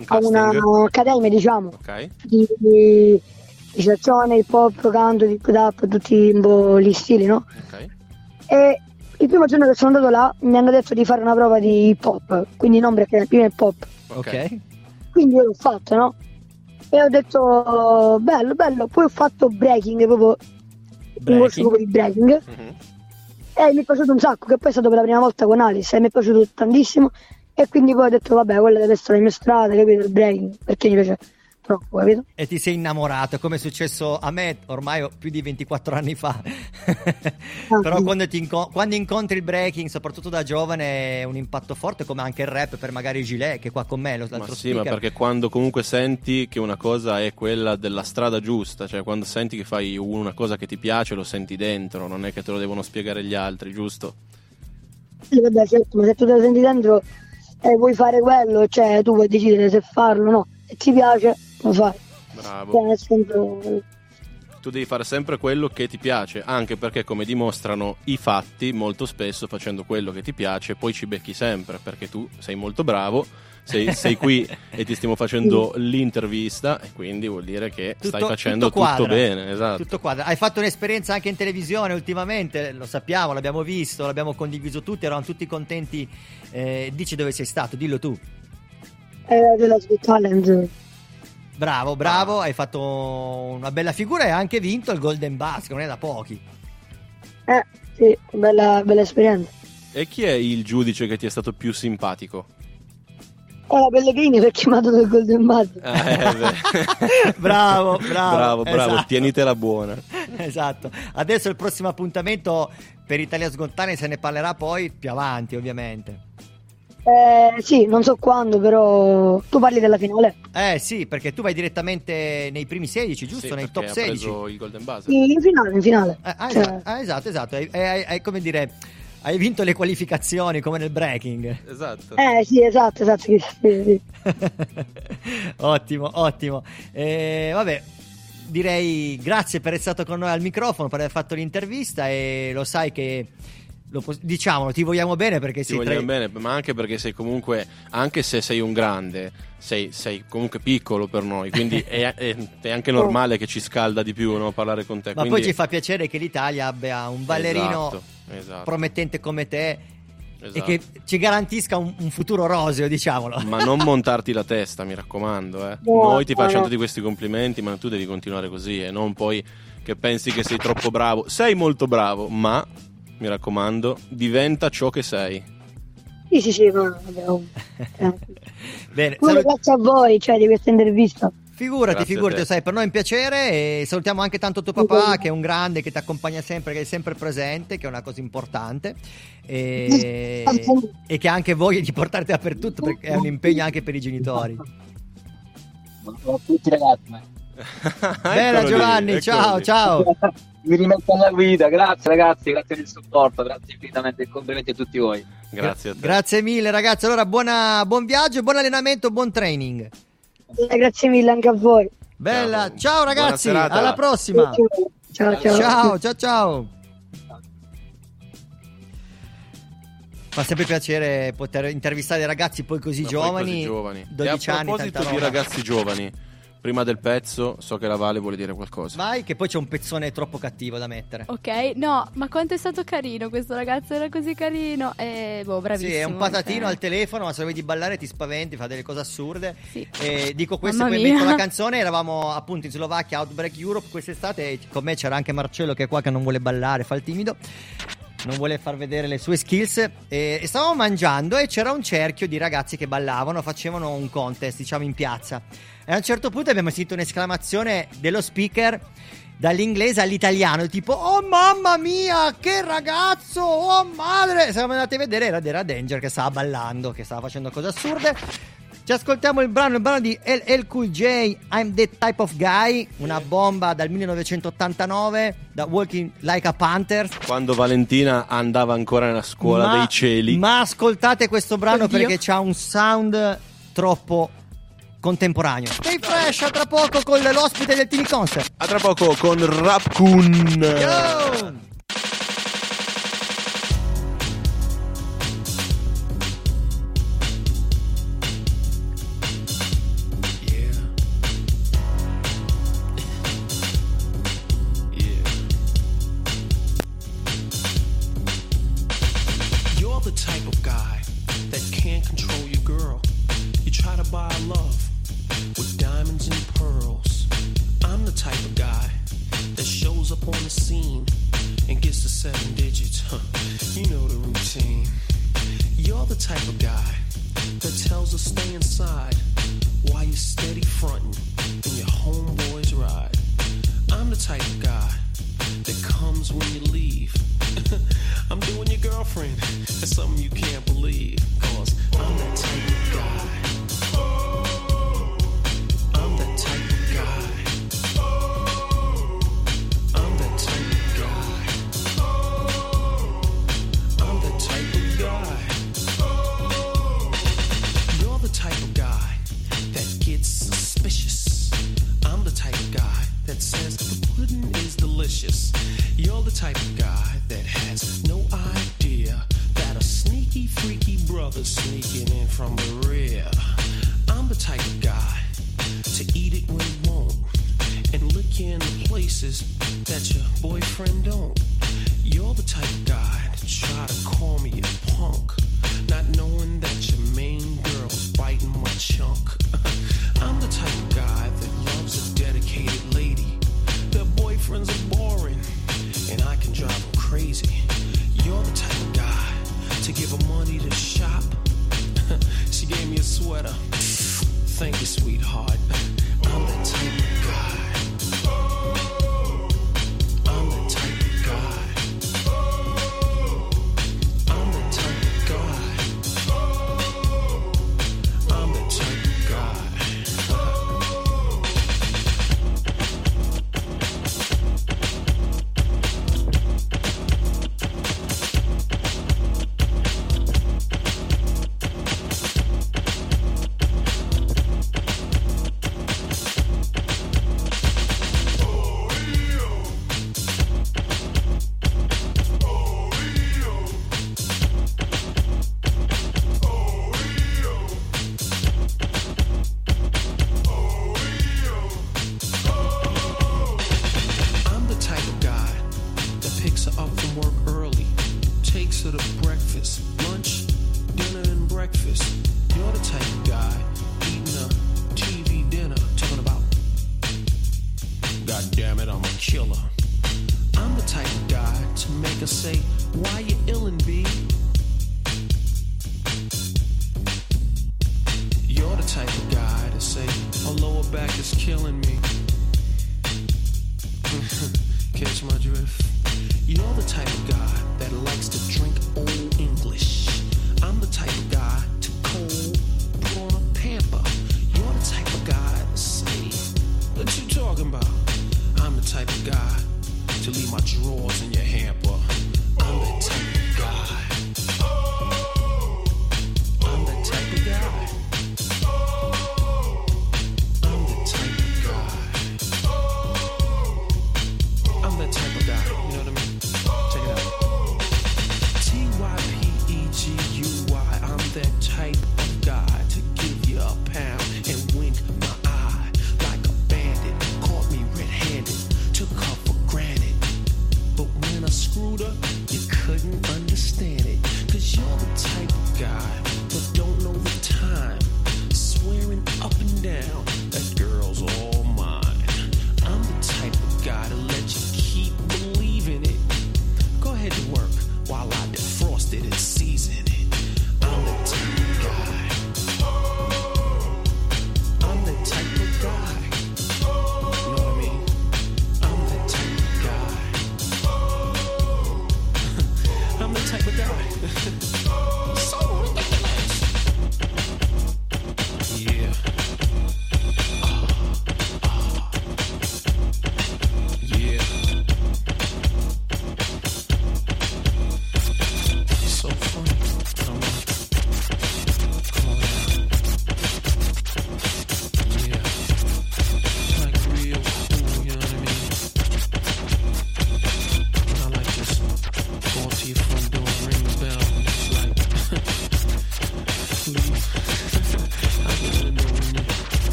Un a una casting? accademia, diciamo, Ok. di, di recitazione, hip hop, canto, hip hop, tutti gli stili, no? Ok. E il primo giorno che sono andato là mi hanno detto di fare una prova di hip hop, quindi non perché prima hip hop. Ok. Quindi io l'ho fatto, no? E ho detto bello, bello. Poi ho fatto breaking, proprio un corso proprio di breaking. Mhm. E mi è piaciuto un sacco, che poi è stato per la prima volta con Alice e mi è piaciuto tantissimo. E quindi poi ho detto, vabbè, quella deve essere la mia strada, capito? Il breaking, perché mi piace troppo, capito? E ti sei innamorato, come è successo a me ormai ho più di 24 anni fa. Però sì. quando, ti inco- quando incontri il breaking, soprattutto da giovane, è un impatto forte, come anche il rap per magari Gilet, che è qua con me, lo- Ma l'altro sì, ma speaker. perché quando comunque senti che una cosa è quella della strada giusta, cioè quando senti che fai una cosa che ti piace, lo senti dentro, non è che te lo devono spiegare gli altri, giusto? Sì, vabbè, certo, ma se tu te la senti dentro e vuoi fare quello, cioè tu puoi decidere se farlo o no. Se ti piace, lo fai. Bravo. Cioè, senso, Tu devi fare sempre quello che ti piace, anche perché come dimostrano i fatti, molto spesso facendo quello che ti piace, poi ci becchi sempre, perché tu sei molto bravo, sei, sei qui e ti stiamo facendo l'intervista e quindi vuol dire che stai facendo tutto, quadra. bene, esatto. Tutto quadra. Hai fatto un'esperienza anche in televisione ultimamente, lo sappiamo, l'abbiamo visto, l'abbiamo condiviso tutti, eravamo tutti contenti. Eh, dici dove sei stato, dillo tu. è della Sweet Talent. Bravo, bravo, hai fatto una bella figura e hai anche vinto il Golden Bus, che non è da pochi. Eh, sì, bella, bella esperienza. E chi è il giudice che ti è stato più simpatico? È la Pellegrini perché mi ha dato il Golden Buzz. Eh, beh. bravo, bravo. bravo, bravo, esatto. tienitela buona. Esatto. Adesso il prossimo appuntamento per Italia Sgontane se ne parlerà poi più avanti, ovviamente. Eh, sì, non so quando, però tu parli della finale. Eh sì, perché tu vai direttamente nei primi 16, giusto? Sì, nei top ha 16. preso il Golden Buzzer. Sì, in finale, in finale. Eh, ah, Cioè, esatto, ah, esatto, esatto. Hai, hai- hai- come dire, hai vinto le qualificazioni come nel breaking. Esatto. Eh, sì, esatto, esatto. Sì, sì, ottimo, ottimo. Eh, vabbè, direi grazie per essere stato con noi al microfono, per aver fatto l'intervista e lo sai che, lo pos- diciamolo, ti vogliamo bene perché Ti sei tra vogliamo i- bene, ma anche perché sei comunque, anche se sei un grande, sei, sei comunque piccolo per noi, quindi è, è- è anche normale che ci scalda di più no, parlare con te. Ma quindi- poi ci fa piacere che l'Italia abbia un ballerino Esatto, esatto. promettente come te e Esatto. che ci garantisca un, un futuro roseo, diciamolo. Ma non montarti la testa, mi raccomando. eh. No, Noi ti no, facciamo no. tutti questi complimenti, ma tu devi continuare così e non poi che pensi che sei troppo bravo. Sei molto bravo, ma mi raccomando, diventa ciò che sei. Sì, sì, sì, ma vabbè. Bene, salut- grazie a voi, cioè, di questa intervista. Figurati, Grazie figurati, sai, per noi è un piacere e salutiamo anche tanto tuo papà che è un grande che ti accompagna sempre, che è sempre presente, che è una cosa importante e, e che ha anche voglia di portarti dappertutto perché è un impegno anche per i genitori. Buonasera a tutti ragazzi. Bella lì, Giovanni, eccolo ciao, lì. ciao. Mi rimetto alla guida, grazie ragazzi, grazie del supporto, grazie infinitamente complimenti a tutti voi. Grazie a te. Grazie mille ragazzi, allora buona- buon viaggio, buon allenamento, buon training. Eh, grazie mille anche a voi. Bella, ciao ragazzi, alla prossima. Ciao, ciao. Ciao, ciao, ciao. Fa sempre piacere poter intervistare ragazzi poi così Ma poi giovani, così giovani. 12 e a anni, proposito di roba. ragazzi giovani, prima del pezzo, so che la Vale vuole dire qualcosa. Vai che poi c'è un pezzone troppo cattivo da mettere. Ok, no, ma quanto è stato carino questo ragazzo, era così carino. E boh, bravissimo. Sì, è un patatino al telefono, ma se vedi ballare ti spaventi, fa delle cose assurde. Sì. E dico questo Mamma poi mia. metto la canzone. Eravamo appunto in Slovacchia, Outbreak Europe quest'estate. E con me c'era anche Marcello che è qua che non vuole ballare, fa il timido. Non vuole far vedere le sue skills. E stavamo mangiando e c'era un cerchio di ragazzi che ballavano, facevano un contest, diciamo, in piazza. E a un certo punto abbiamo sentito un'esclamazione dello speaker dall'inglese all'italiano, tipo Oh mamma mia, che ragazzo! Oh madre! Siamo andati a vedere, era Dera Danger che stava ballando, che stava facendo cose assurde. Ci ascoltiamo il brano, il brano di LL Cool J, I'm That Type of Guy, una bomba dal 1989 da Walking Like a Panther. Quando Valentina andava ancora nella scuola Ma- dei cieli. Ma ascoltate questo brano Oddio. perché ha un sound troppo contemporaneo. Stay fresh, a tra poco con l'ospite del Tini Concert. A tra poco con Rapkun. Yo! Up on the scene and gets the seven digits. Huh. You know the routine. You're the type of guy that tells her stay inside while you're steady fronting in your homeboys ride. I'm the type of guy that comes when you leave. I'm doing your girlfriend. That's something you can't believe. Cause I'm that type of guy. Delicious. You're the type of guy that has no idea that a sneaky, freaky brother's sneaking in from the rear. I'm the type of guy to eat it when you won't and look in places that your boyfriend don't. You're the type of guy to try to call me a punk, not knowing that your main girl's biting my chunk. I'm the type of guy that loves a dedicated boyfriends are boring, and I can drive them crazy. You're the type of guy to give her money to shop. she gave me a sweater. Thank you, sweetheart. I'm the type of guy.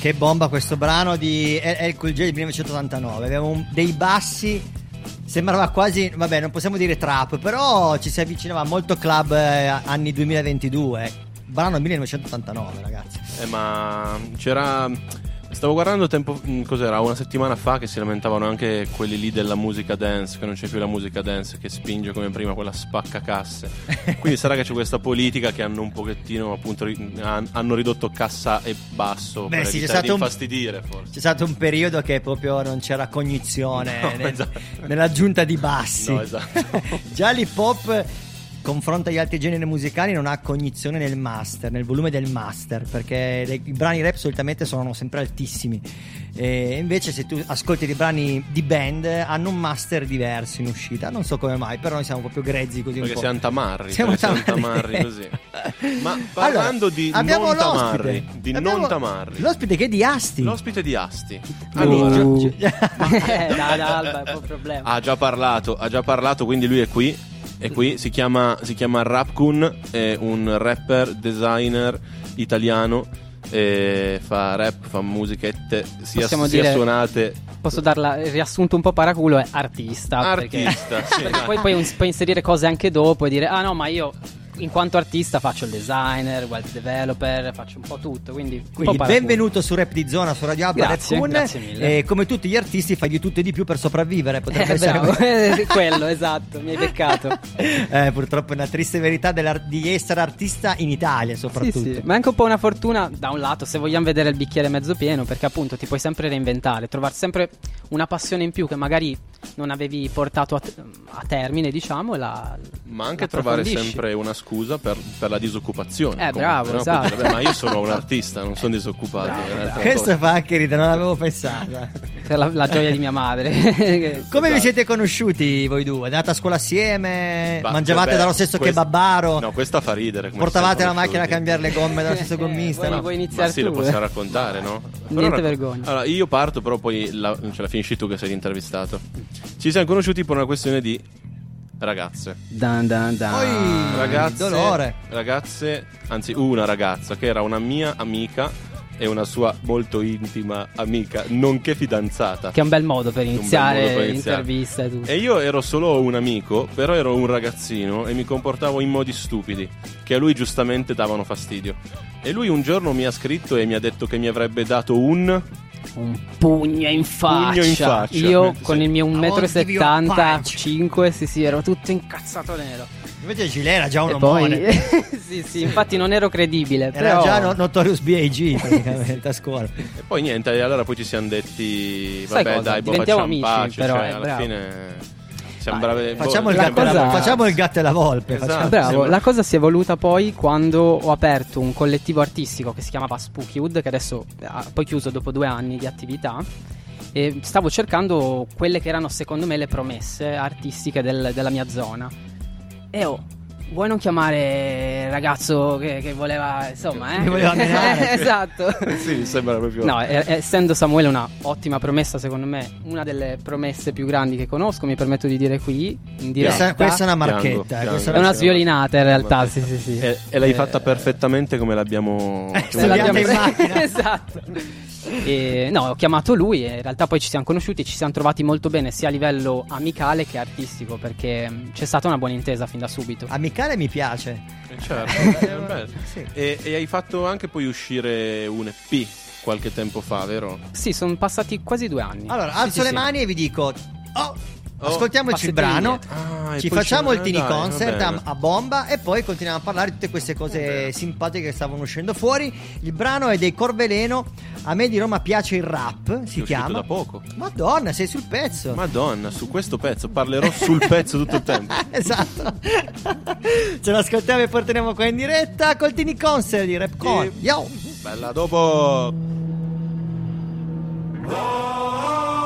Che bomba questo brano di El Cool J del 1989. Aveva un- dei bassi. Sembrava quasi, vabbè, non possiamo dire trap, però ci si avvicinava molto club eh, anni 2022. Brano 1989, ragazzi. Eh, ma c'era. Stavo guardando tempo. mm, Cos'era? Una settimana fa che si lamentavano anche quelli lì della musica dance. Che non c'è più la musica dance che spinge come prima quella spacca casse. Quindi sarà che c'è questa politica che hanno un pochettino appunto hanno ridotto cassa e basso Beh, per sì, c'è evitare di stato un- infastidire forse. C'è stato un periodo che proprio non c'era cognizione No, nel- esatto. nell'aggiunta di bassi. No, esatto. Già l'hip hop confronto agli altri generi musicali non ha cognizione nel master, nel volume del master, perché le- i brani rap solitamente sono sempre altissimi. E invece se tu ascolti dei brani di band hanno un master diverso in uscita, non so come mai, però noi siamo proprio grezzi così Perché un po'. siamo tamarri. Siamo perché siamo tamarri. tamarri così. Ma parlando Allora, di abbiamo non l'ospite. tamarri, di Abbiamo non tamarri. L'ospite che è di Asti. L'ospite di Asti. Quindi, Allora, Gio- Gio- Eh, da, da Alba è un po' problema. ha già parlato, ha già parlato, quindi lui è qui. È qui, si chiama, si chiama Rapkun, è un rapper, designer italiano. e fa rap, fa musichette sia, Possiamo sia dire- suonate. Posso darla il riassunto un po' paraculo è artista. Artista, perché, sì, perché poi puoi, puoi inserire cose anche dopo e dire ah no ma io in quanto artista faccio il designer, web developer, faccio un po' tutto. Quindi, un Quindi benvenuto su Rap di Zona su Radio Abba Grazie, Kun. grazie mille. E come tutti gli artisti fai di tutto e di più per sopravvivere. Potrebbe Eh, essere eh, quello esatto, mi hai beccato. Eh, purtroppo è una triste verità di essere artista in Italia, Sì, soprattutto. sì, ma è anche un po' una fortuna da un lato se vogliamo vedere il bicchiere mezzo pieno perché appunto ti puoi sempre reinventare, trovare sempre una passione in più che magari non avevi portato a, a termine diciamo la, Ma anche la trovare sempre una scusa per, per la disoccupazione. Eh, comunque, bravo, no? esatto. Vabbè, ma io sono un artista, non sono disoccupato. realtà. Questo fa anche ridere, non l'avevo pensato. per la, la gioia di mia madre. Come vi siete conosciuti voi due? Andate a scuola assieme? Bah, mangiavate vabbè, dallo stesso quest- kebabaro? No, questa fa ridere. come Portavate la macchina a cambiare le gomme dallo stesso gommista? vuoi- no? vuoi iniziare Ma sì, tu, lo possiamo eh? raccontare, no? Però Niente vergogna. Allora, io parto, però poi la, ce la finisci tu che sei l'intervistato. Ci siamo conosciuti per una questione di ragazze. Dan, dan, dan. Poi, Ragazze, dolore. ragazze, anzi una ragazza che era una mia amica e una sua molto intima amica, nonché fidanzata. Che è un bel modo per iniziare modo per iniziare. l'intervista e tutto. E io ero solo un amico, però ero un ragazzino e mi comportavo in modi stupidi, che a lui giustamente davano fastidio. E lui un giorno mi ha scritto e mi ha detto che mi avrebbe dato un... Un pugno in faccia. Pugno in faccia. Io Sì. con il mio I want to give you a 1,75 m, sì, sì, ero tutto incazzato nero. Invece Gilet era già un omone. poi, sì, sì, infatti non ero credibile. Era però... già no- Notorious B.I.G. praticamente a scuola. E poi niente, e allora poi ci siamo detti... Vabbè dai, boh, Diventiamo facciamo amici, pace, però, cioè, eh, alla bravo. fine... Siamo Dai, bravi... Facciamo, boh, il gatto, e la, bravi. facciamo il gatto e la volpe. Esatto. facciamo- Bravo, Sembra- la cosa si è evoluta poi quando ho aperto un collettivo artistico che si chiamava Spookywood, che adesso ha poi chiuso dopo due anni di attività. E stavo cercando quelle che erano secondo me le promesse artistiche del- della mia zona. E ho vuoi non chiamare il ragazzo che, che voleva, insomma, eh? Che voleva menare. esatto. sì, mi sembra proprio. No, e- essendo Samuele una ottima promessa, secondo me, una delle promesse più grandi che conosco, mi permetto di dire qui in diretta. Questa, questa è una marchetta. Piango, eh, piango. È una sviolinata in realtà, sì, sì, sì. E, e l'hai Eh, fatta perfettamente come l'abbiamo. come Se l'abbiamo in macchina. esatto. E, no, ho chiamato lui e in realtà poi ci siamo conosciuti, ci siamo trovati molto bene sia a livello amicale che artistico perché mh, c'è stata una buona intesa fin da subito. Amicale mi piace. Eh, Certo, eh, beh. Sì. e, e hai fatto anche poi uscire un EP qualche tempo fa, vero? Sì, sono passati quasi due anni. Allora, alzo sì, le sì. mani e vi dico: Oh, ascoltiamoci il brano. Ah, e Ci facciamo ci- il tini concert a, bomba e poi continuiamo a parlare di tutte queste cose simpatiche che stavano uscendo fuori. Il brano è dei Corveleno. A me di Roma piace il rap, si È chiama. da poco. Madonna, sei sul pezzo. Madonna, su questo pezzo parlerò sul pezzo tutto il tempo. esatto. Ce l'ascoltiamo e poi torniamo qua in diretta col tini concert di Rapcon. Yo! Bella dopo. A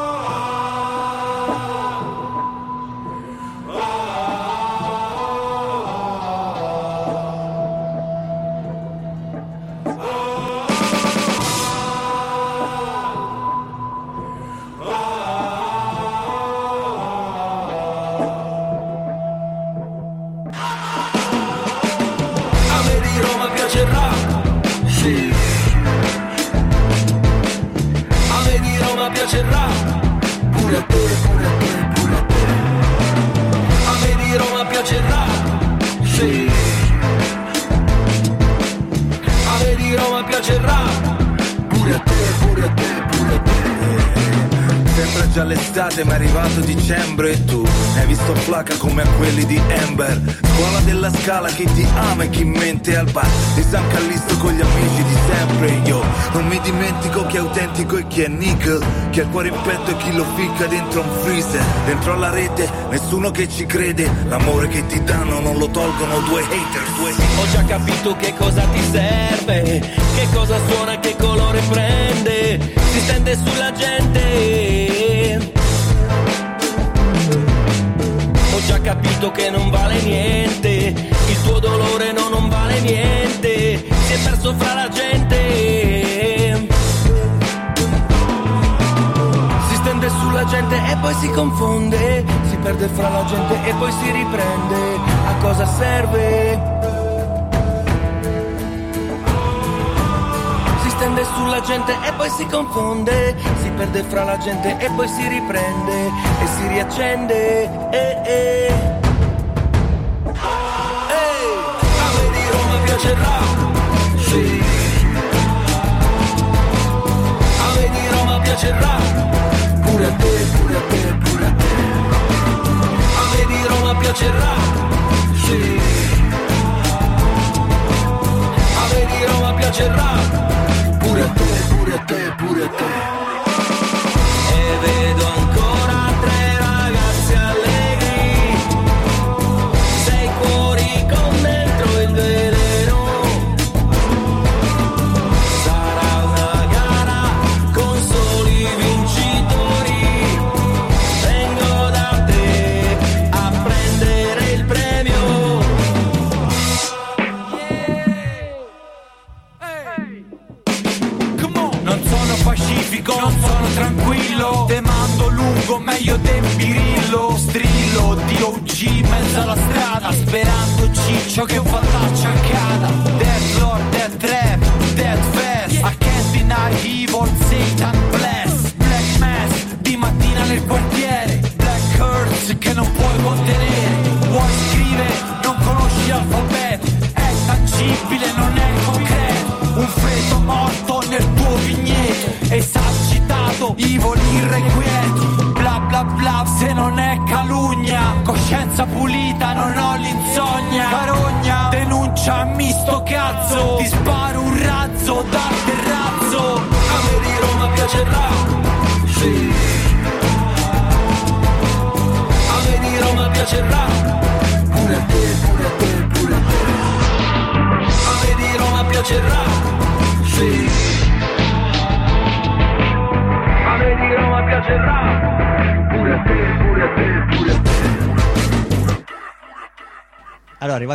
già l'estate ma è arrivato dicembre e tu hai visto flaca come a quelli di Amber. Scuola della scala chi ti ama e chi mente al bar. Di San Callisto con gli amici di sempre Io. Non mi dimentico chi è autentico e chi è nickel Chi ha il cuore in petto e chi lo ficca dentro un freezer. Dentro alla rete nessuno che ci crede. L'amore che ti danno non lo tolgono due hater due. Ho già capito che cosa ti serve, che cosa suona, che colore prende, si stende sulla gente. Capito che non vale niente, il tuo dolore no, non vale niente, si è perso fra la gente. Si stende sulla gente e poi si confonde, si perde fra la gente e poi si riprende. A cosa serve? Stende sulla gente e poi si confonde, si perde fra la gente e poi si riprende e si riaccende. Eh, eh. Ehi, a me di Roma piace il rap, sì. A me di Roma piace il rap, pure a te, pure a te, pure a te. A me di Roma piace il rap, sì. A me di Roma piace il rap, pure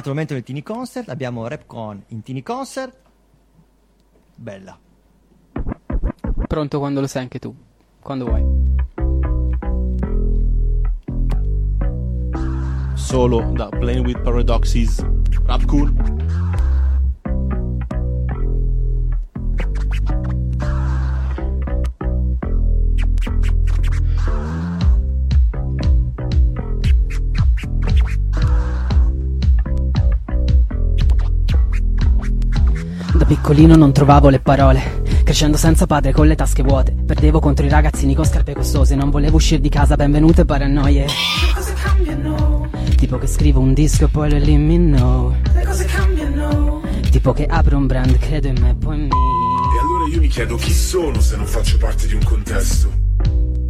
il momento del Tini Concert. Abbiamo Rapcon in Tini Concert. Bella. Pronto quando lo sai anche tu. Quando vuoi. Solo da Playing with Paradoxes. Rap piccolino non trovavo le parole. Crescendo senza padre con le tasche vuote. Perdevo contro i ragazzini con scarpe costose. Non volevo uscire di casa, benvenute paranoie. Le cose cambiano, Tipo che scrivo un disco e poi lo elimino. le cose cambiano. Tipo che apro un brand, credo in me, poi mi. E allora io mi chiedo chi sono se non faccio parte di un contesto.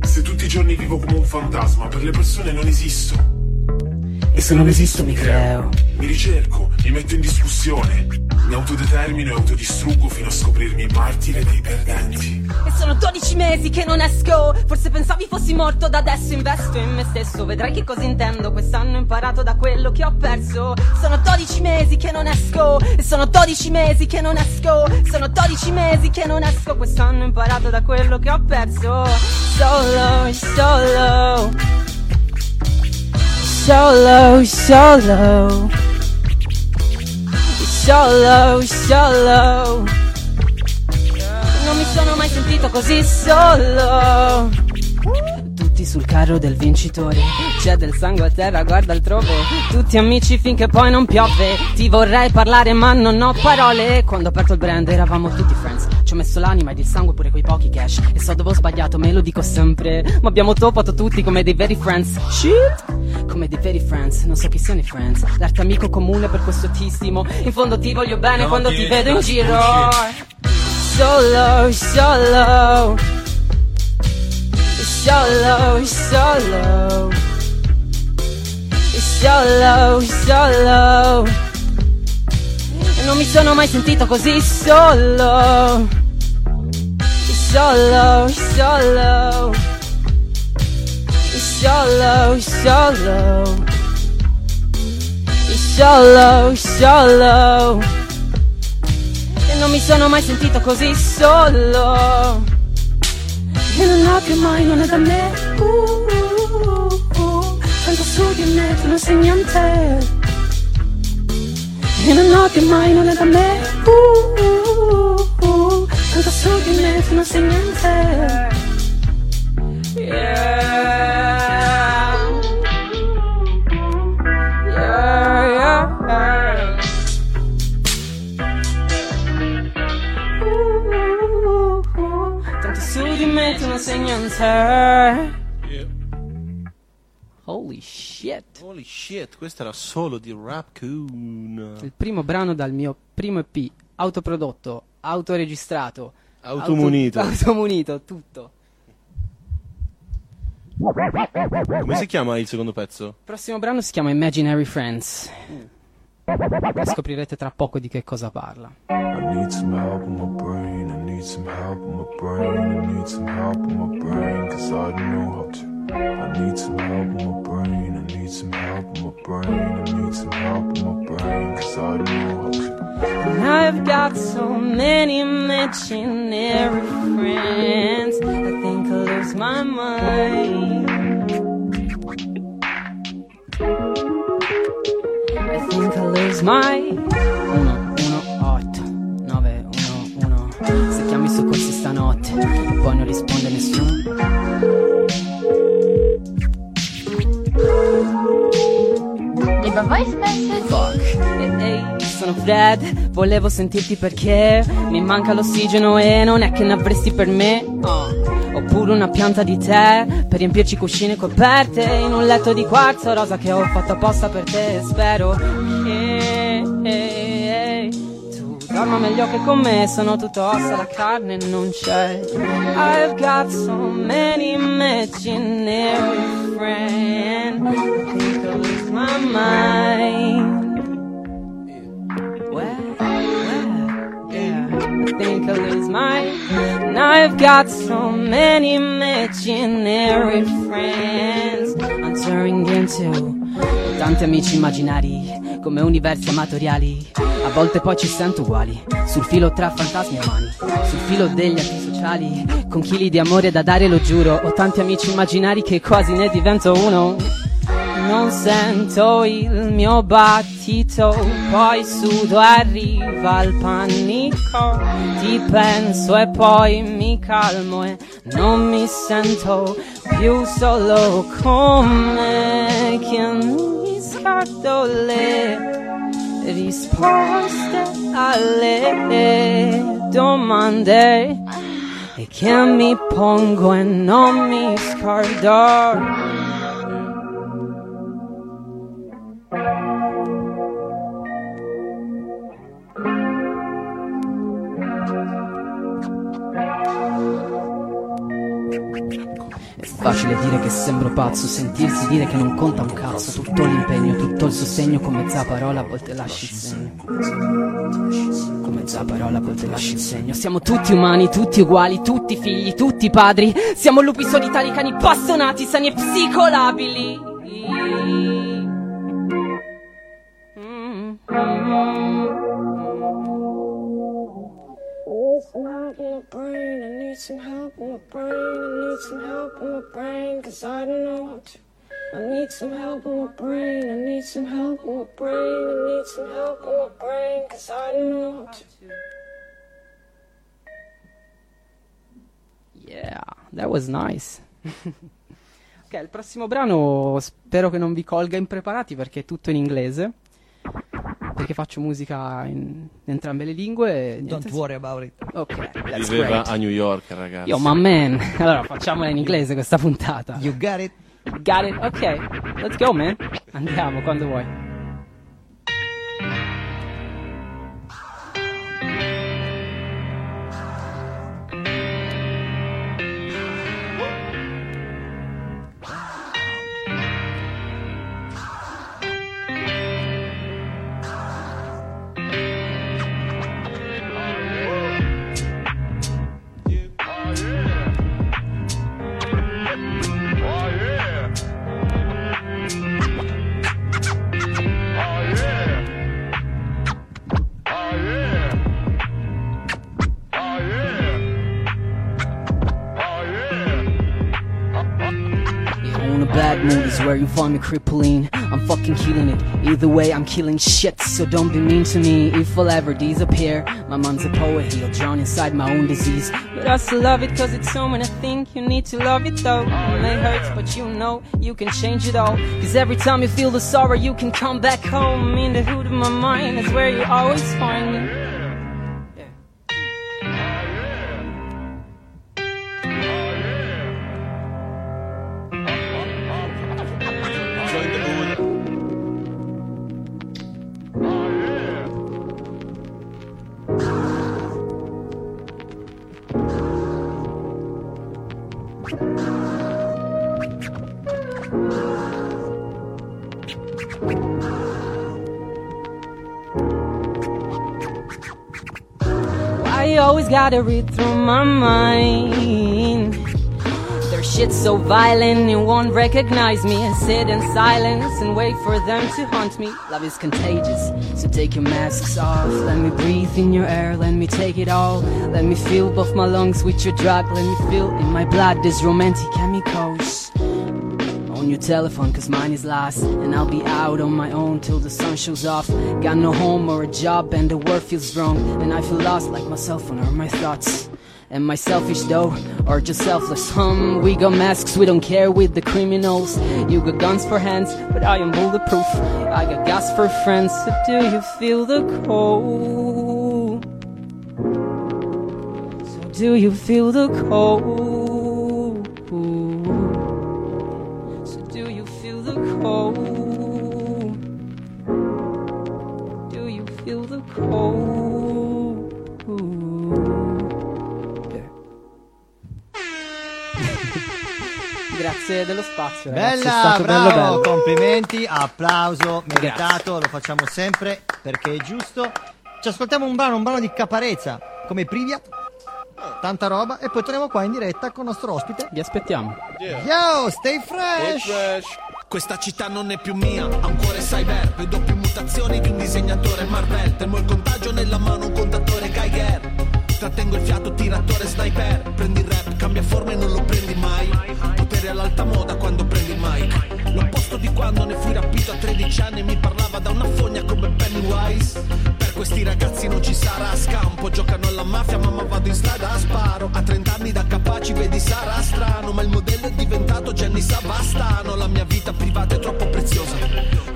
Se tutti i giorni vivo come un fantasma, per le persone non esisto. E se non esisto mi creo. Mi ricerco, mi metto in discussione, mi autodetermino e autodistruggo fino a scoprirmi martire dei perdenti. E sono 12 mesi che non esco. Forse pensavi fossi morto da adesso investo in me stesso. Vedrai che cosa intendo Quest'anno ho imparato da quello che ho perso. Sono 12 mesi che non esco. E sono 12 mesi che non esco. Sono 12 mesi che non esco. Quest'anno ho imparato da quello che ho perso. Solo, solo. Solo, solo Solo, solo non mi sono mai sentito così solo. Tutti sul carro del vincitore. C'è del sangue a terra, guarda altrove. Tutti amici finché poi non piove. Ti vorrei parlare, ma non ho parole. Quando ho aperto il brand eravamo tutti friends. Ci ho messo l'anima ed il sangue pure quei pochi cash. E so dove ho sbagliato, me lo dico sempre. Ma abbiamo topato tutti come dei veri friends. Shit! Come dei veri friends, non so chi siano i friends. L'arte amico comune per questo tissimo. In fondo ti voglio bene No, quando ti vedo in giro. Solo, solo. Solo, solo. Solo, solo. Non mi sono mai sentito così solo. Solo, solo. Solo, solo. Solo, solo. E non mi sono mai sentito così solo. E non ho più mai, non è da me. Uh, uh, uh. Tanto su di me, tu non sei niente. E non ho più mai, non è da me. Uh, uh, uh. Tanto su di me, tu non sei niente. Yeah. Yeah, Tanto su di me tu non sei niente. Holy shit. Holy shit, questo era solo di Rapcoon. Il primo brano dal mio primo EP, autoprodotto, autoregistrato, Automunito. auto- automunito, tutto. Come si chiama il secondo pezzo? Il prossimo brano si chiama Imaginary Friends. E scoprirete tra poco di che cosa parla. I need some help my brain, I need some help my brain, I need some help my brain, cause I don't know how to. I need some help my brain, I need some help my brain, I need some help my brain, cause I don't know how to. I've got so many imaginary friends. I think I'll lose my mind. I think I'll lose my 1, 1, 8, 9, 1, 1. Se chiami i soccorsi stanotte, poi non risponde nessuno. Ehi, sono Fred, volevo sentirti perché mi manca l'ossigeno e non è che ne avresti per me. Oh. Oppure una pianta di tè per riempirci cuscine coperte in un letto di quarzo rosa che ho fatto apposta per te. Spero che tu dorma meglio che con me. Sono tutto ossa, la carne non c'è. I've got so many imaginary friends. I my mind. Where? Yeah. I think I'll lose my. Now I've got so many imaginary friends. I'm turning into Tanti amici immaginari come universi amatoriali. A volte poi ci sento uguali, sul filo tra fantasmi e umani, sul filo degli antisociali, con chili di amore da dare, lo giuro. Ho tanti amici immaginari che quasi ne divento uno. Non sento il mio battito, poi sudo e arriva il panico. Ti penso e poi mi calmo e non mi sento più solo come che mi scarto le risposte alle domande e che mi pongo e non mi scordo. Facile dire che sembro pazzo, sentirsi dire che non conta un cazzo. Tutto l'impegno, tutto il sostegno, come mezza parola a volte lasci il segno. Come mezza parola a volte lasci il segno. Siamo tutti umani, tutti uguali, tutti figli, tutti padri. Siamo lupi solitari, cani bastonati, sani e psicolabili. Need some help in my brain. I need some help in my brain, cause I don't know how to. I need some help in my brain. I need some help in my brain. I need some help in my brain, cause I don't know how to. Yeah, that was nice. ok, il prossimo brano spero che non vi colga impreparati perché è tutto in inglese. Perché faccio musica in entrambe le lingue. niente. Don't worry about it. Ok, that's Viveva great. a New York, ragazzi. Yo, my man. Allora, facciamola in inglese questa puntata. You got it? Got it? Ok, let's go, man. Andiamo quando vuoi. Where you find me crippling. I'm fucking killing it. Either way, I'm killing shit. So don't be mean to me if I'll ever disappear. My man's a poet, he'll drown inside my own disease. But I still love it cause it's home and I think you need to love it though. It may hurt, but you know you can change it all. Cause every time you feel the sorrow, you can come back home. In the hood of my mind is where you always find me. Gotta read through my mind? Their shit's so violent, you won't recognize me. I sit in silence and wait for them to hunt me. Love is contagious, so take your masks off. Let me breathe in your air, let me take it all. Let me fill both my lungs with your drug. Let me feel in my blood this romantic chemicals. Your telephone, cause mine is lost. And I'll be out on my own till the sun shows off. Got no home or a job, and the world feels wrong. And I feel lost like my cell phone or my thoughts. Am I selfish though, or just selfless? Hum, we got masks, we don't care with the criminals. You got guns for hands, but I am bulletproof. I got gas for friends, so do you feel the cold? So do you feel the cold? Grazie dello spazio. ragazzi, è Bella, stato bravo, bello bello. complimenti, applauso meritato, lo facciamo sempre perché è giusto. Ci ascoltiamo un brano, un brano di Caparezza, come Privia, tanta roba, e poi torniamo qua in diretta con il nostro ospite. Vi aspettiamo. Yo, stay fresh! Stay fresh. Questa città non è più mia, ha un cuore cyber Vedo più mutazioni di un disegnatore Marvel Termo il contagio nella mano, un contatore Geiger Trattengo il fiato, tiratore sniper Prendi il cambia forma e non lo prendi mai. Potere all'alta moda quando prendi il mic. L'opposto di quando ne fui rapito a 13 anni e Mi parlava da una fogna come Pennywise. Per questi ragazzi non ci sarà scampo Giocano alla mafia, mamma vado in strada a sparo. A 30 anni da capaci, vedi sarà strano Ma il modello è diventato Gianni Savastano. La mia vita privata è troppo preziosa.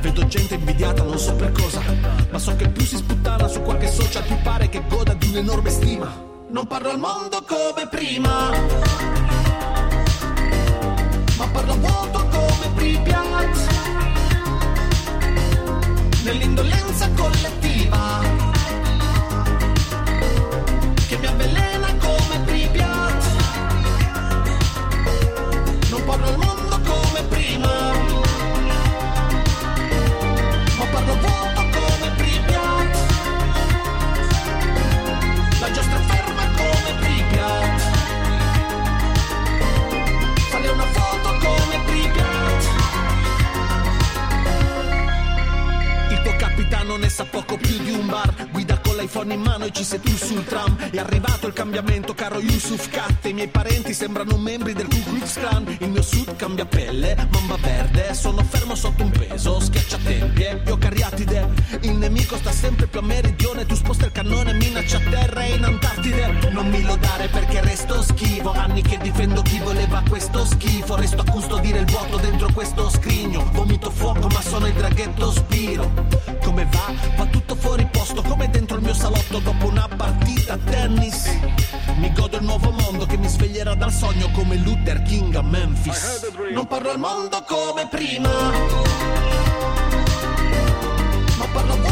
Vedo gente invidiata, non so per cosa Ma so che più si sputtana su qualche social Più pare che goda di un'enorme stima Non parlo al mondo come prima. Ma parlo vuoto come Pripyat. Nell'indolenza collettiva. Che mi avvelena come Pripyat. Non parlo al mondo capitano ne sa poco più di un bar. Guida con l'iPhone in mano e ci sei tu sul tram. È arrivato il cambiamento caro Yusuf Kat I miei parenti sembrano membri del Ku Klux Klan. Il mio sud cambia pelle, mamba verde. Sono fermo sotto un peso, schiaccia tempie Io cariatide. Il nemico sta sempre più a meridione. Tu sposta il cannone, minaccia terra e in Antartide Non mi lodare perché resto schivo. Anni che difendo chi voleva questo schifo. Resto a custodire il vuoto dentro questo scrigno. Vomito fuoco ma sono il draghetto spiro. Come va? Va tutto fuori posto come dentro il mio salotto dopo una partita a tennis. Mi godo il nuovo mondo che mi sveglierà dal sogno come Luther King a Memphis. Non parlo al mondo come prima. Ma parlo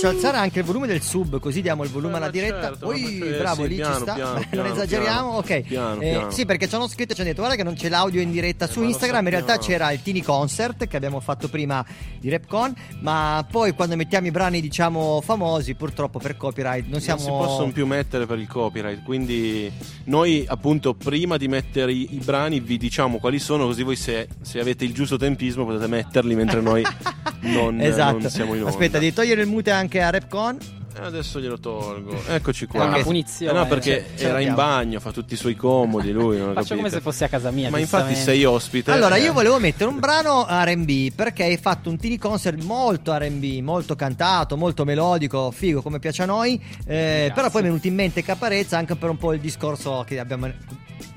faccio alzare anche il volume del sub, così diamo il volume Eh, alla diretta. certo, perché- bravo, sì, lì piano, ci sta. piano, non esageriamo, ok. Eh, sì, perché ci hanno scritto e ci hanno detto: Guarda che non c'è l'audio in diretta su lo Instagram. In realtà c'era il Tini Concert che abbiamo fatto prima di Rapcon. Ma poi quando mettiamo i brani, diciamo, famosi, purtroppo per copyright non siamo. Non si possono più mettere per il copyright, quindi noi appunto prima di mettere i, i brani vi diciamo quali sono, così voi se, se avete il giusto tempismo potete metterli mentre noi non, esatto. non siamo in onda. Aspetta, devi togliere il mute anche a Rapcon. Eh, Adesso glielo tolgo. Eccoci qua. È una Eh, punizione. no, perché ce era in bagno, fa tutti i suoi comodi lui. Non Faccio come se fossi a casa mia. Ma infatti sei ospite. Allora, eh. io volevo mettere un brano RB perché hai fatto un tini concert molto RB, molto cantato, molto melodico, figo come piace a noi. eh, però poi mi è venuto in mente Caparezza anche per un po' il discorso che abbiamo,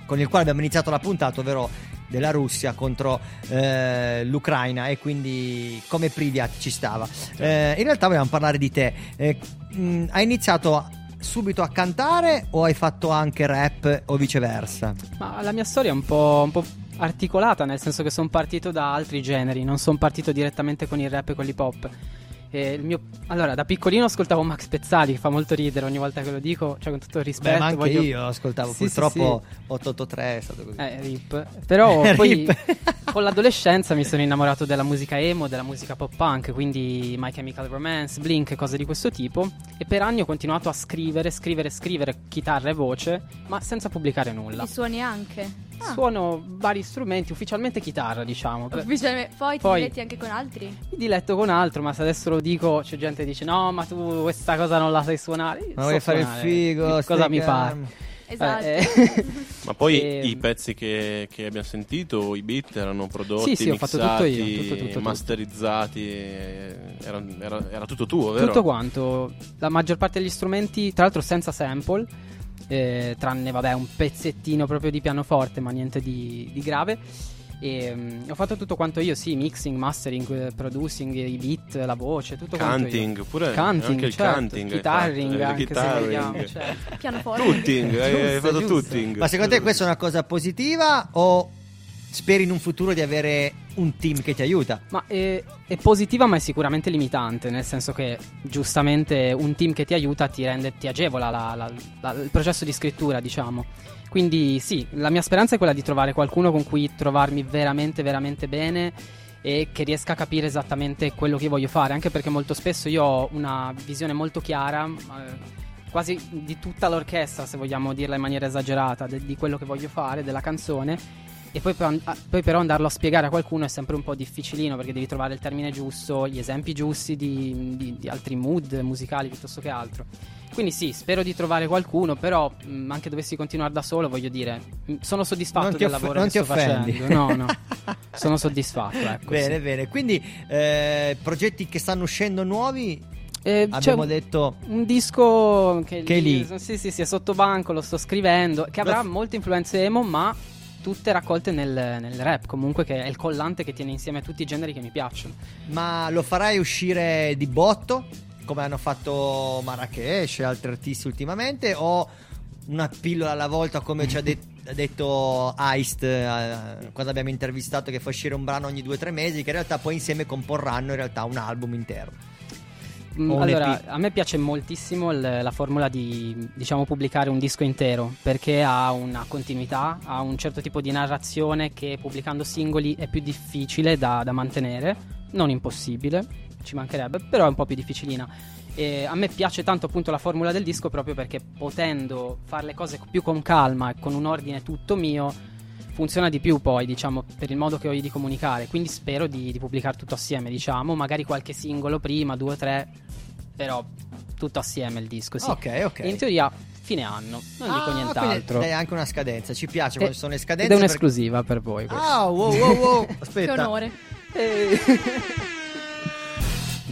con il quale abbiamo iniziato la puntata, ovvero della Russia contro eh, l'Ucraina e quindi come Pripyat ci stava. Eh, in realtà volevamo parlare di te. Eh, mh, hai iniziato subito a cantare o hai fatto anche rap o viceversa? Ma la mia storia è un po', un po' articolata, nel senso che sono partito da altri generi, non sono partito direttamente con il rap e con l'hip hop. E il mio... Allora, da piccolino ascoltavo Max Pezzali, che fa molto ridere ogni volta che lo dico, cioè con tutto il rispetto. Beh, ma anche voglio- io ascoltavo, Sì, sì, purtroppo sì. 883 è stato così. Eh, rip. Però poi Rip. con l'adolescenza mi sono innamorato della musica emo, della musica pop punk, quindi My Chemical Romance, Blink, cose di questo tipo. E per anni ho continuato a scrivere, scrivere, scrivere chitarra e voce, ma senza pubblicare nulla. Li suoni anche? Ah. Suono vari strumenti, ufficialmente chitarra, diciamo. Ufficialmente- Poi ti Poi- diletti anche con altri? Mi diletto con altro, ma se adesso lo dico, c'è gente che dice: No, ma tu questa cosa non la sai suonare. Io Ma so vuoi fare il figo, Cosa mi pare? Esatto. Eh, Ma poi Ehm. i pezzi che, che abbiamo sentito, i beat erano prodotti, Sì, sì, ho fatto tutto mixati, io, tutto, tutto, tutto. masterizzati, eh, era, era- era tutto tuo, vero? Tutto quanto, la maggior parte degli strumenti, tra l'altro senza sample, eh, tranne vabbè un pezzettino proprio di pianoforte, ma niente di, di grave. E, mm, ho fatto tutto quanto io, sì, mixing, mastering, eh, producing, i beat, la voce, tutto Canting, quanto io. pure, Canting, anche il certo, canting hai Guitarring, fatto, eh, anche se guitarring. vogliamo, cioè. Pianoforte. Tutting, hai, hai Giusto, fatto giusto. tutting. Ma secondo te questa è una cosa positiva o speri in un futuro di avere un team che ti aiuta? Ma è, è positiva, ma è sicuramente limitante, nel senso che giustamente un team che ti aiuta ti rende, ti agevola la- la- la- il processo di scrittura, diciamo. Quindi sì, la mia speranza è quella di trovare qualcuno con cui trovarmi veramente, veramente bene e che riesca a capire esattamente quello che voglio fare, anche perché molto spesso io ho una visione molto chiara. eh, Quasi di tutta l'orchestra, se vogliamo dirla in maniera esagerata, de- di quello che voglio fare, della canzone, e poi, però- ah, poi però andarlo a spiegare a qualcuno è sempre un po' difficilino perché devi trovare il termine giusto, gli esempi giusti di, di- di altri mood musicali piuttosto che altro. Quindi sì, spero di trovare qualcuno, però mh, anche dovessi continuare da solo, voglio dire, mh, sono soddisfatto Non del off- lavoro non che ti sto offendi. facendo. No, no, sono soddisfatto, ecco. bene, sì. bene. Quindi eh, progetti che stanno uscendo nuovi? Eh, Abbiamo detto un disco che, Che è lì. Sì, sì, sì, è sotto banco, lo sto scrivendo, che avrà Lo- molte influenze emo, ma tutte raccolte nel, nel rap, comunque che è il collante che tiene insieme tutti i generi che mi piacciono. Ma lo farai uscire di botto? Come hanno fatto Marrakesh e altri artisti ultimamente? O una pillola alla volta come ci ha det- ha detto Heist eh, quando abbiamo intervistato che fa uscire un brano ogni due o tre mesi che in realtà poi insieme comporranno in realtà un album intero O un Allora, EP. a me piace moltissimo il- la formula di, diciamo, pubblicare un disco intero, perché ha una continuità, ha un certo tipo di narrazione che pubblicando singoli è più difficile da, da mantenere, non impossibile, ci mancherebbe, però è un po' più difficilina. E a me piace tanto appunto la formula del disco proprio perché potendo fare le cose più con calma e con un ordine tutto mio, funziona di più poi, diciamo, per il modo che ho io di comunicare. Quindi spero di, di pubblicare tutto assieme, diciamo, magari qualche singolo prima, due o tre, però tutto assieme il disco, sì. Ok, ok. In teoria fine anno, non dico Ah, quindi nient'altro. dai anche una scadenza ci piace Eh, quando ci sono le Ed scadenze è perché- un'esclusiva per voi. questo. Ah, wow, wow, wow. Aspetta. Che onore.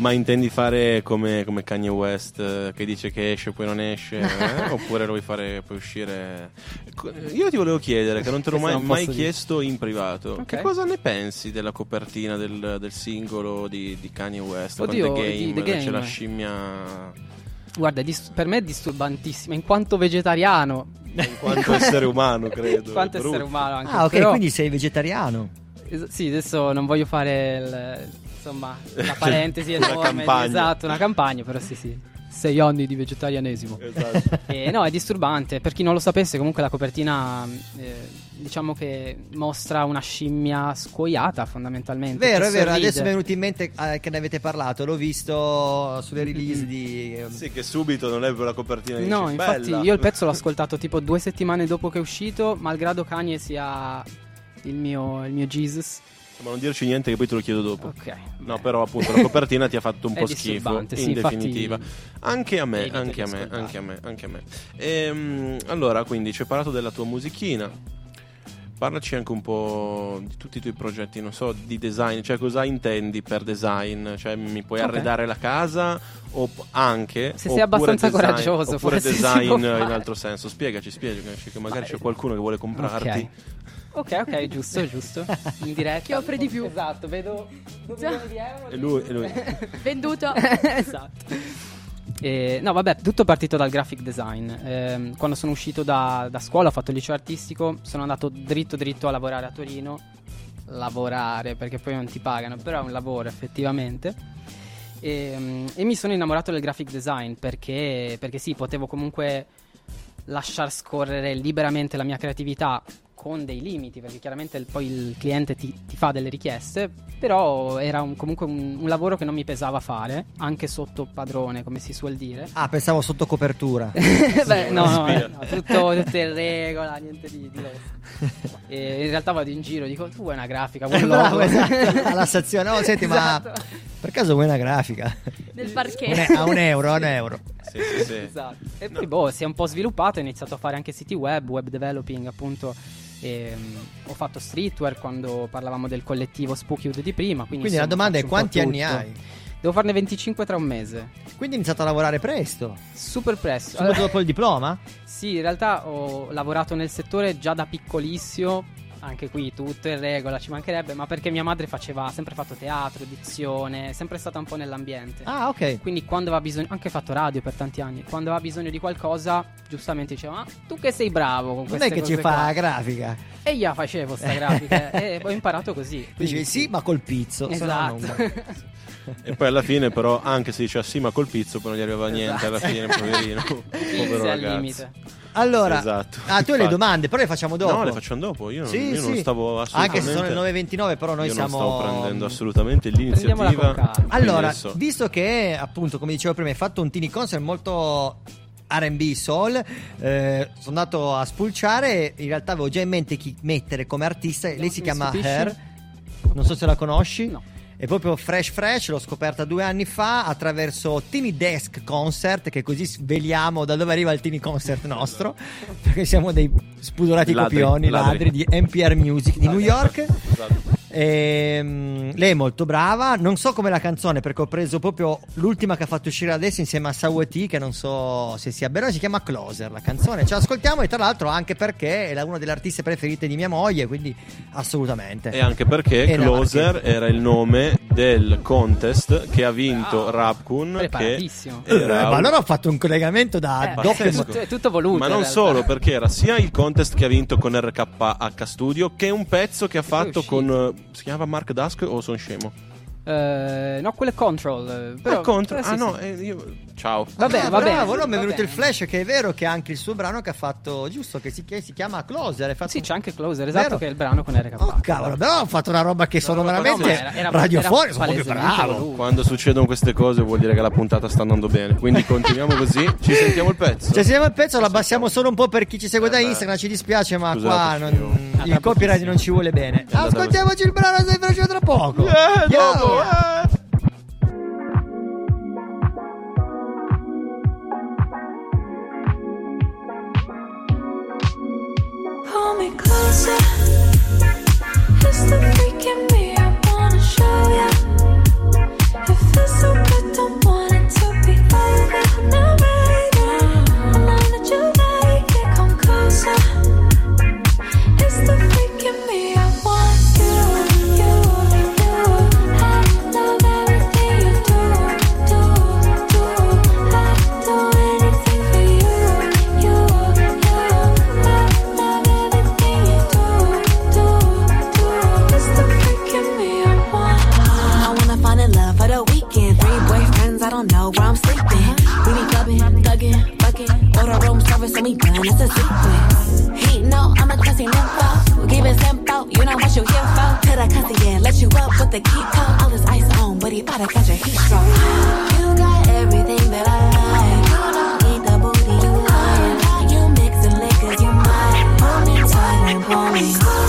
Ma intendi fare come, come Kanye West eh, che dice che esce e poi non esce? eh? Oppure lo vuoi fare poi uscire? Co- Io ti volevo chiedere, che non te l'ho Questo mai, non mai posso dire. chiesto in privato, Ok. che cosa ne pensi della copertina del, del singolo di, di Kanye West? Oddio, con The di Game, The dove c'è Game. la scimmia... Guarda, è dis- per me è disturbantissima, in quanto vegetariano. In quanto essere umano, credo. In quanto essere brutto. umano anche. Ah, ok, però- quindi sei vegetariano. Es- sì, adesso non voglio fare il- insomma una parentesi Una enorme, campagna. esatto, una campagna, però sì, sì. Sei anni di vegetarianesimo. Esatto. E no, è disturbante. Per chi non lo sapesse, comunque la copertina eh, diciamo che mostra una scimmia scuoiata fondamentalmente. Vero, è vero, adesso mi è venuto in mente eh, che ne avete parlato, l'ho visto sulle release di... eh, Sì, che subito non è proprio la copertina di No, infatti bella. io il pezzo l'ho ascoltato tipo due settimane dopo che è uscito, malgrado Kanye sia il mio, il mio Jesus. Ma non dirci niente che poi te lo chiedo dopo. Ok. No, però appunto la copertina ti ha fatto un po' schifo in sì, infatti- definitiva. Anche a me, anche a me, anche a me, anche a me. Ehm, allora, quindi ci hai parlato della tua musichina. Parlaci anche un po' di tutti i tuoi progetti, non so, di design, cioè cosa intendi per design? Cioè mi puoi Ok. arredare la casa o anche Se sei abbastanza design- coraggioso, oppure design in altro senso. Spiegaci, spiegaci che magari Ma- c'è qualcuno che vuole comprarti. Ok. Ok, ok, giusto, giusto. In diretta. Chi offre di più? Esatto, vedo un milione di euro. E lui, e lui. Venduto. esatto. E, no, vabbè, tutto partito dal graphic design. Ehm, quando sono uscito da, da scuola, ho fatto il liceo artistico, sono andato dritto dritto a lavorare a Torino. Lavorare, perché poi non ti pagano, però è un lavoro effettivamente. E, mm, e mi sono innamorato del graphic design perché, perché sì, potevo comunque lasciar scorrere liberamente la mia creatività con dei limiti, perché chiaramente il- poi il cliente ti, ti fa delle richieste, però era un- comunque un, un lavoro che non mi pesava fare, anche sotto padrone, come si suol dire. Ah, pensavo sotto copertura. Beh, no, no, Spia. eh, no, tutto, tutto in regola, niente di, di. E in realtà vado in giro, dico, tu vuoi una grafica, vuoi un Bravo, logo?" esatto, alla stazione. Oh, senti, Esatto. ma per caso vuoi una grafica? Del e- a un euro, a un euro. Sì, sì, sì. Esatto. E poi boh, si è un po' sviluppato, ho iniziato a fare anche siti web, web developing appunto. E, mm, ho fatto streetwear quando parlavamo del collettivo Spooky Hood di prima. Quindi, Quindi la insomma, domanda è quanti anni hai? Devo farne 25 tra un mese. Quindi hai iniziato a lavorare presto. Super presto. Subito dopo il diploma? Sì, in realtà ho lavorato nel settore già da piccolissimo. Anche qui tutto in regola, ci mancherebbe, ma perché mia madre faceva, ha sempre fatto teatro, dizione, è sempre stata un po' nell'ambiente. Ah, ok. Quindi quando aveva bisogno, anche fatto radio per tanti anni, quando aveva bisogno di qualcosa, giustamente diceva, ma tu che sei bravo con Non queste è che ci fa qua." la grafica. E io facevo sta grafica e ho imparato così. Dici sì, ma col pizzo. Esatto. non- E poi alla fine, però, anche se diceva sì, ma col pizzo, poi non gli arrivava niente alla Esatto. fine, poverino. Povero ragazzo. limite. Allora, Esatto. ah, tu hai le domande, però le facciamo dopo. No, le facciamo dopo. Io, non- Sì, io non sì. stavo assolutamente. Anche se sono le 9.29, però noi io siamo. non stavo prendendo assolutamente l'iniziativa. Allora, adesso- visto che appunto, come dicevo prima, hai fatto un teeny concert molto RB soul, eh, sono andato a spulciare. In realtà avevo già in mente chi mettere come artista. Lei si chiama? Her. Non so se la conosci. No. È proprio fresh fresh, l'ho scoperta due anni fa attraverso Teeny Desk Concert, che così sveliamo da dove arriva il Teeny Concert nostro, perché siamo dei spudorati Ladri, copioni, ladri. ladri di NPR Music di New York. Esatto. Ehm, lei è molto brava. Non so come la canzone, perché ho preso proprio l'ultima che ha fatto uscire adesso insieme a Sawati, che non so se sia bella. Si chiama Closer. La canzone ce l'ascoltiamo. E tra l'altro, anche perché è la- una delle artiste preferite di mia moglie. Quindi, assolutamente. E anche perché E Nava Closer era il nome del contest che ha vinto Rapkun. Che Preparatissimo. Eh, era ma allora ho fatto un collegamento da Eh, doppio. è, tutto, è tutto voluto. Ma non solo, perché era sia il contest che ha vinto con RKH Studio, che un pezzo che ha fatto con. Eh, Si chiama Mark Dusk o sono scemo? Eh, no, quello è Control. eh, Però, Ah, contro. però sì, ah, no, sì. eh, io. Ciao. Vabbè, Ah, vabbè. bravo, allora mi è venuto il bene. flash che è vero che anche il suo brano che ha fatto giusto che si, che si chiama Closer fatto Sì, c'è anche Closer, esatto, Vero? che è il brano con RK. Oh cavolo, però ho fatto una roba che sono no, veramente ma era- sono proprio bravo. Quando succedono queste cose vuol dire che la puntata sta andando bene. Quindi continuiamo così. Ci sentiamo il pezzo. Cioè, se il pezzo lo abbassiamo solo un po' per chi ci segue da Eh, beh. Instagram, ci dispiace, ma Scusate, qua non- il copyright non ci vuole bene. Ascoltiamoci il brano se facciamo tra poco. Eh, Yo! dopo, eh. It's the freak in me I wanna show ya. And we done. It's a secret. He know I'm a classy nympho. Give it simple, you know what you here for. To the cussy, yeah, let you up with the key code. All this ice on, but he bout to catch a heat stroke. You got everything that I like. You don't need booty, you lying. You mixing liquors, you might. Pull me tight and pull me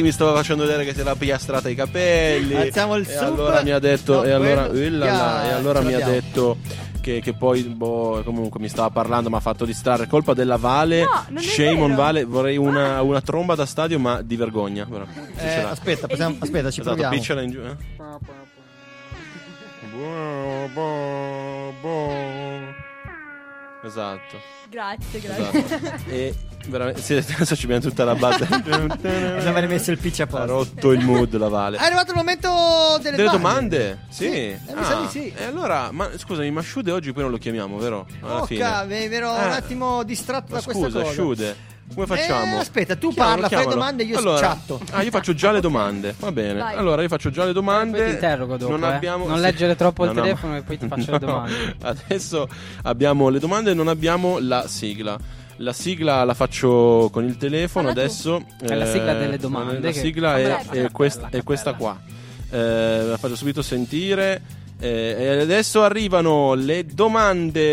Che mi stava facendo vedere che si era piastrata i capelli. Alziamo il e sub. allora mi ha detto, No, e allora, Ya, e allora mi ha detto che, che poi boh, comunque mi stava parlando, mi ha fatto distrarre. Colpa della Vale. No, non è Shame on. Vale. Vorrei una, una tromba da stadio, ma di vergogna. però. Eh, aspetta, possiamo- aspetta, ci Esatto, proviamo. picciola in giù. eh. Esatto. Grazie, grazie. Esatto. e veramente sì, adesso ci abbiamo tutta la base. Abbiamo rimesso il pitch a Ha posto. rotto il mood la Vale. È arrivato il momento delle, Delle domande. domande? Sì. eh, mi sa Ah, sì. E allora, ma scusami, ma Shude oggi poi non lo chiamiamo, vero? Alla Occa, fine. mi ero Eh, un attimo distratto ma da questa scusa, cosa. Shude, come facciamo? Eh, aspetta, tu Chiamalo, parla, fai chiamalo. domande e io allora, chatto. Ah, io faccio già le domande. Va bene. Vai. Allora, io faccio già le domande. Poi ti interrogo dopo, Non eh. abbiamo Non leggere troppo il No, no, telefono ma- e poi ti faccio le domande. Adesso abbiamo le domande e non abbiamo la sigla. La sigla la faccio con il telefono Falla tu. adesso. È la sigla delle domande La che- sigla è, Fammela, è questa, è questa qua. Eh, la faccio subito sentire. Eh, e adesso arrivano le domande.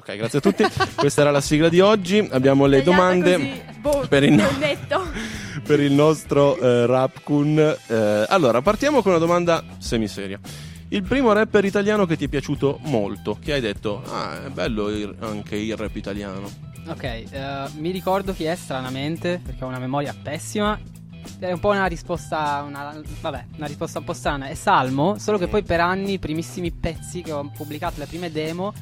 Ok, grazie a tutti. Questa era la sigla di oggi. Abbiamo le domande Così, boh, per il, no- per il nostro eh, Rapkun. Eh, allora, partiamo con una domanda semiseria. Il primo rapper italiano che ti è piaciuto molto, che hai detto, ah, è bello il- anche il rap italiano. Ok, eh, mi ricordo chi è stranamente, perché ho una memoria pessima. È un po' una risposta, una, vabbè, una risposta un po' strana. È Salmo, solo che poi per anni i primissimi pezzi che ho pubblicato, le prime demo,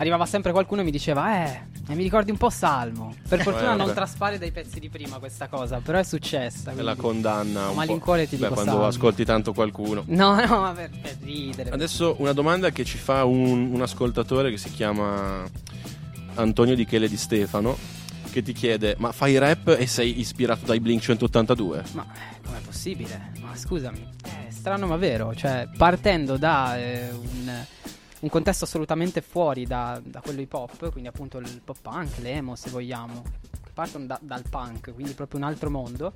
arrivava sempre qualcuno e mi diceva, eh, mi ricordi un po' Salmo. Per fortuna Eh, non vabbè. traspare dai pezzi di prima questa cosa, però è successa. La condanna. Un malincuore ti Beh, dico quando Salmo. ascolti tanto qualcuno. No, no, ma per, per ridere. Adesso una domanda che ci fa un, un ascoltatore che si chiama Antonio Di Chele di Stefano, che ti chiede, ma fai rap e sei ispirato dai Blink 182? Ma eh, com'è possibile? Ma scusami, è strano ma vero. Cioè, partendo da eh, un, un contesto assolutamente fuori da, da quello hip hop, quindi appunto il pop punk, l'emo se vogliamo, che partono da- dal punk, quindi proprio un altro mondo.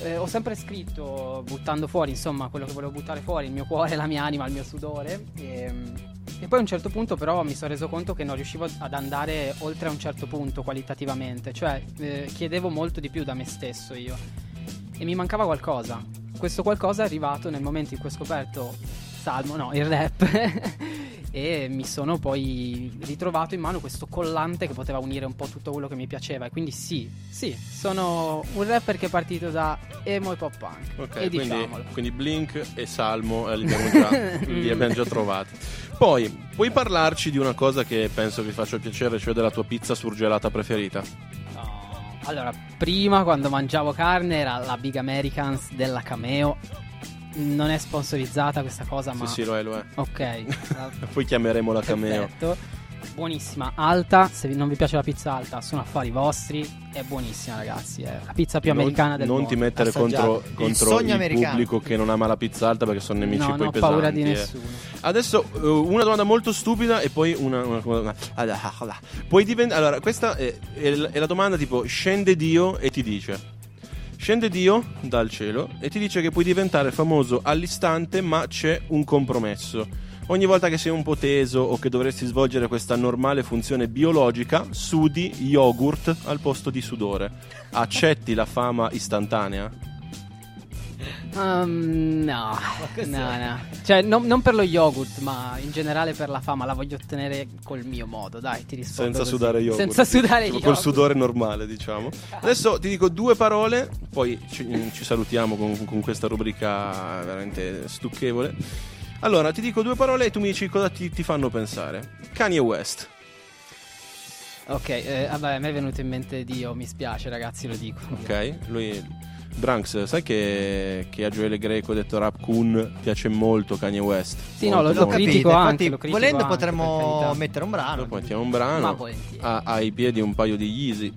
Eh, ho sempre scritto buttando fuori, insomma, quello che volevo buttare fuori, il mio cuore, la mia anima, il mio sudore. E, e poi a un certo punto però mi sono reso conto che non riuscivo ad andare oltre a un certo punto qualitativamente, cioè eh, chiedevo molto di più da me stesso io e mi mancava qualcosa. Questo qualcosa è arrivato nel momento in cui ho scoperto Salmo, no, il rap e mi sono poi ritrovato in mano questo collante che poteva unire un po' tutto quello che mi piaceva e quindi sì, sì, sono un rapper che è partito da emo e pop punk Ok, e quindi, diciamolo. quindi Blink e Salmo eh, li, abbiamo già, li abbiamo già trovati. Poi, puoi parlarci di una cosa che penso vi faccia piacere, cioè della tua pizza surgelata preferita? Allora, prima quando mangiavo carne era la Big Americans della Cameo. Non è sponsorizzata questa cosa, ma Sì, sì, lo è, lo è. Ok. Poi chiameremo la cameo. Perfetto. Buonissima, alta. Se non vi piace la pizza alta, sono affari vostri. È buonissima, ragazzi. È la pizza più Non- americana del non mondo. ti mettere contro, Il contro sogno il, americano. pubblico che non ama la pizza alta perché sono nemici No, poi no, ho pesanti. paura di eh. nessuno. Adesso eh, una domanda molto stupida e poi una. una- una- allora. Puoi diventare. Allora, questa è, è la domanda tipo: scende Dio e ti dice. Scende Dio dal cielo e ti dice che puoi diventare famoso all'istante, ma c'è un compromesso. Ogni volta che sei un po' teso o che dovresti svolgere questa normale funzione biologica, sudi yogurt al posto di sudore. Accetti la fama istantanea? Um, no, no, no. Cioè, non, non per lo yogurt, ma in generale per la fama la voglio ottenere col mio modo. Dai, ti rispondo. Senza così. sudare yogurt. Senza sudare Col yogurt. sudore normale, diciamo. Adesso ti dico due parole, poi ci, ci salutiamo con, con questa rubrica veramente stucchevole. Allora, ti dico due parole e tu mi dici cosa ti, ti fanno pensare. Kanye West. Ok, eh, vabbè, a me è venuto in mente Dio, mi spiace ragazzi, lo dico. Ok, lui. Branks, sai che, che a Gioele Greco detto Rap Kun piace molto Kanye West? Sì, no, Molto, lo- lo molto. critico Capite? anche, Infatti, lo critico volendo anche, potremmo mettere un brano. Dopo mettiamo un Ma brano. volentieri. Ha ai piedi un paio di Yeezy.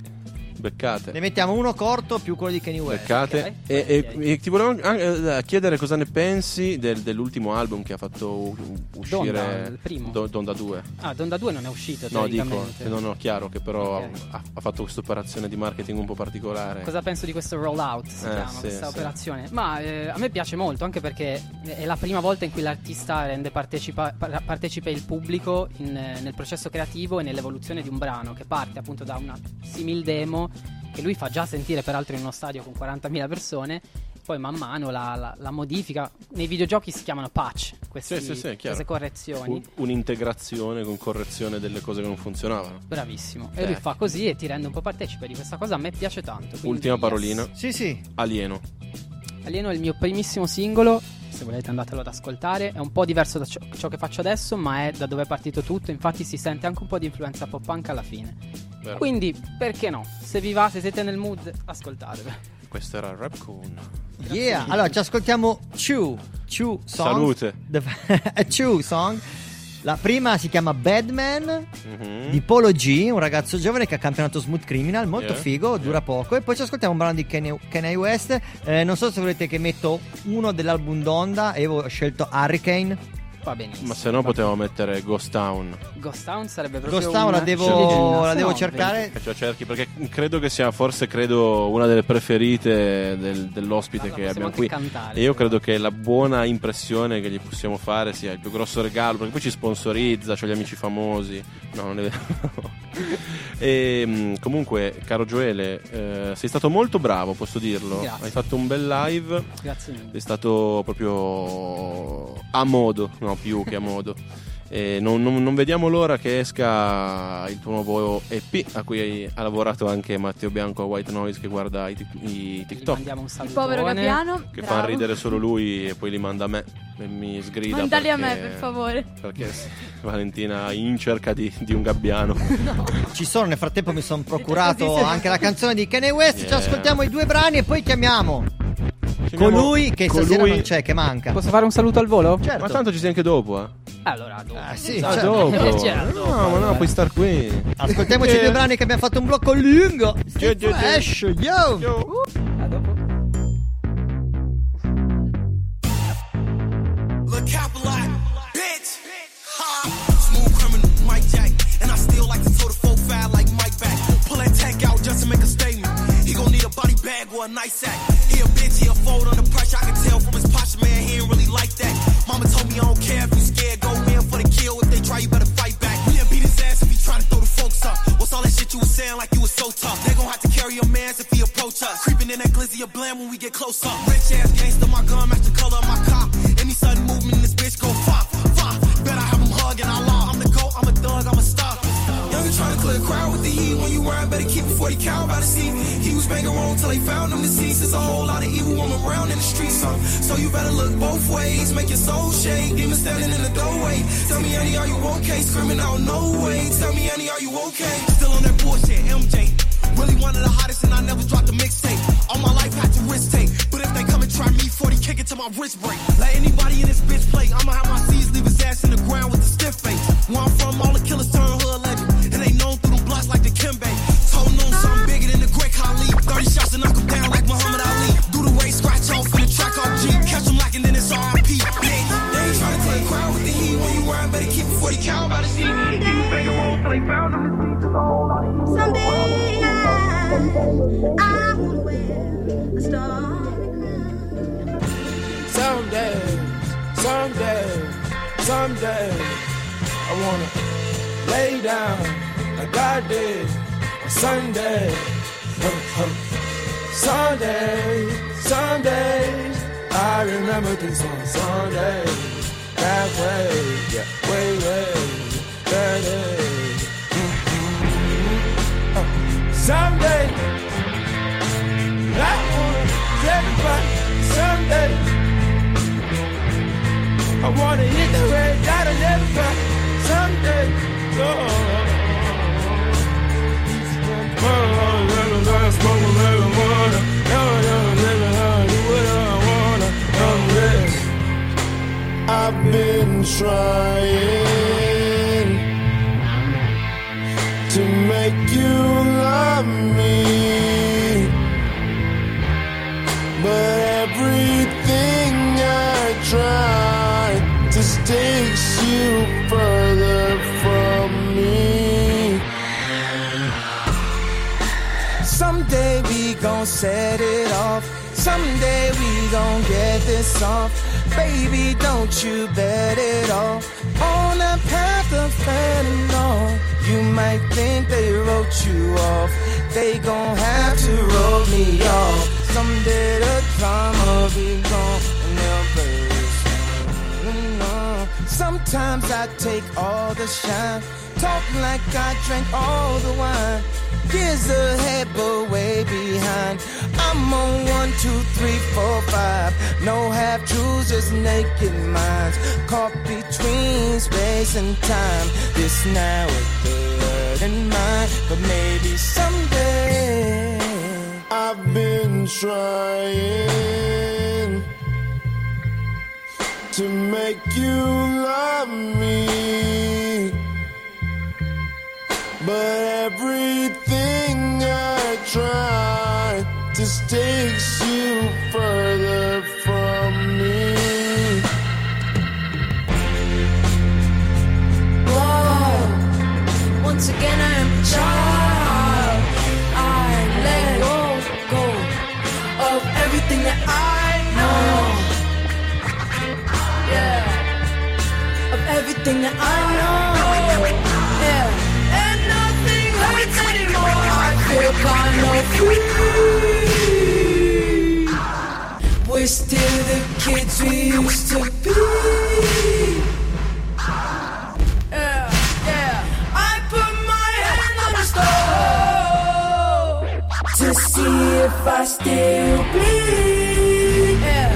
Beccate. Ne mettiamo uno corto più quello di Kanye West. Beccate. E, e- e ti volevo anche eh, chiedere cosa ne pensi del- dell'ultimo album che ha fatto uscire Donda, il primo. Do- Donda 2. Ah, Donda 2 non è uscito No, dico, non ho chiaro che però Ok. ha, ha fatto questa operazione di marketing un po' particolare. Cosa penso di questo rollout? Si Eh, chiama sì, questa sì. operazione. Ma eh, a me piace molto anche perché è la prima volta in cui l'artista rende partecipa- par- partecipe il pubblico in, nel processo creativo e nell'evoluzione di un brano che parte appunto da una simil demo che lui fa già sentire peraltro in uno stadio con 40.000 persone. Poi man mano la, la- la modifica. Nei videogiochi si chiamano patch, questi- Sì, sì, sì, queste correzioni. Un- un'integrazione con correzione delle cose che non funzionavano. Bravissimo. E Eh. lui fa così e ti rende un po' partecipe di questa cosa. A me piace tanto. Ultima yes. parolina. Sì, sì. Alieno. Alieno è il mio primissimo singolo. Se volete andatelo ad ascoltare. È un po' diverso da ciò, ciò che faccio adesso, ma è da dove è partito tutto. Infatti si sente anche un po' di influenza pop punk alla fine. Vero. Quindi, perché no? Se vi va, se siete nel mood, ascoltatelo. Questo era Rap Kun. Yeah, allora ci ascoltiamo Chew, Chew Song. Salute. The- Chew Song. La prima si chiama Badman Mhm. di Polo G, un ragazzo giovane che ha campionato Smooth Criminal, molto Yeah, figo, dura poco. E poi ci ascoltiamo un brano di Kanye, Kanye West. Eh, non so se volete che metto uno dell'album Donda e ho scelto Hurricane. Va benissimo. Ma se no potevamo mettere Ghost Town. Ghost Town sarebbe proprio Ghost Town una la devo, la devo No, cercare. Che ce la cerchi perché credo che sia forse credo una delle preferite del- dell'ospite Allora, che abbiamo qui cantare, e io credo che la buona impressione che gli possiamo fare sia il più grosso regalo perché poi ci sponsorizza c'ha gli amici famosi no non è vero e mh, comunque caro Gioele eh, sei stato molto bravo posso dirlo Grazie. hai fatto un bel live Grazie mille. sei stato proprio a modo, no più che a modo. E non, non- non vediamo l'ora che esca il tuo nuovo EP a cui ha lavorato anche Matteo Bianco a White Noise che guarda i, i TikTok Il povero Gabbiano. che bravo. fa ridere solo lui e poi li manda a me e mi sgrida Mandali a me, perché- per favore. perché sì, Valentina in cerca di, di un gabbiano Ci sono, nel frattempo mi sono procurato anche la canzone di Kanye West. Ci Yeah. ascoltiamo i due brani e poi chiamiamo Chiamiamo colui che stasera colui- non c'è, che manca. Posso fare un saluto al volo? Certo. ma tanto ci sei anche dopo eh Allora, dopo. Ah, sì, Ah, certo. dopo Certo. no ma no puoi star qui Ascoltiamoci i due brani che abbiamo fatto un blocco lungo. Gio, gio, gio. fresh, yo. A dopo. Look Capital bitch. Ha. Smooth criminal, Mike Jack. And I still like to throw the 4-5 like Mike back. Pull that tank out just to make a statement. He gon' need a body bag or a nice sack. He a bitch, he a fold under pressure. I can tell from his posture, man, he ain't really like that. Mama told me I don't care if you scared. Go in for the kill. If they try, you better fight back. We done beat his ass if he try to throw the folks up. What's all that shit you was saying like you was so tough? They gon' have to carry your mans if he approach us. Creeping in that glizzy of blam when we get close up. Rich ass gangster, my gun match the color of my cop. Crowd with the heat. When you ride, better keep it 40 cal by the seat. He was banging wrong till they found him deceased. There's a whole lot of evil woman around in the streets. So, so you better look both ways. Make your soul shake. Demon standing in the doorway. Tell me, Annie, are you okay? Screaming out, no way. Tell me, Annie, are you okay? Still on that bullshit, MJ. Really one of the hottest, and I never dropped a mixtape. All my life had to risk take. But if they come and try me, 40 kick it to my wrist break. Let anybody in this bitch play. I'ma have my C's leave his ass in the ground with a stiff face. Where I'm from, all the killers turn Kimbe. Told bigger than the Great Khali. 30 shots and knock him down like Muhammad Ali. Do the way, scratch off in the track G. Catch him lacking, then it's RIP. They to a crowd with the heat. When you ride, better keep it 40 cal by the seat. Someday I, wear a star. Someday, someday, someday, I wanna lay down like I did on Sunday. Sunday, Sunday, I remember things on Sunday. Halfway, yeah, way, way, that day. Mm-hmm. Uh, Someday, I wanna take it back. Someday, I wanna hit the red dot and never back. Someday, oh. I've been trying to make you love me, gon' set it off. Someday we gon' get this off. Baby, don't you bet it all on the path of fentanyl. You might think they wrote you off. They gon' have to roll me off. Someday the drama be gone and they'll play Sometimes I take all the shine. Talk like I drank all the wine. Years ahead, but way behind. I'm on one, two, three, four, five. No half truths, just naked minds. Caught between space and time. This now is third in mind, but maybe someday. I've been trying to make you love me. But everything I try just takes you further from me. Whoa. Once again, I am a child. I let go, go of everything that I know. Yeah, of everything that I know. Free. We're still the kids we used to be. Yeah, yeah. I put my hand on the to see if I still bleed. Yeah,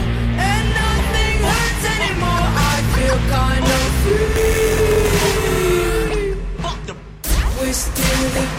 and nothing hurts anymore. I feel free. We're still the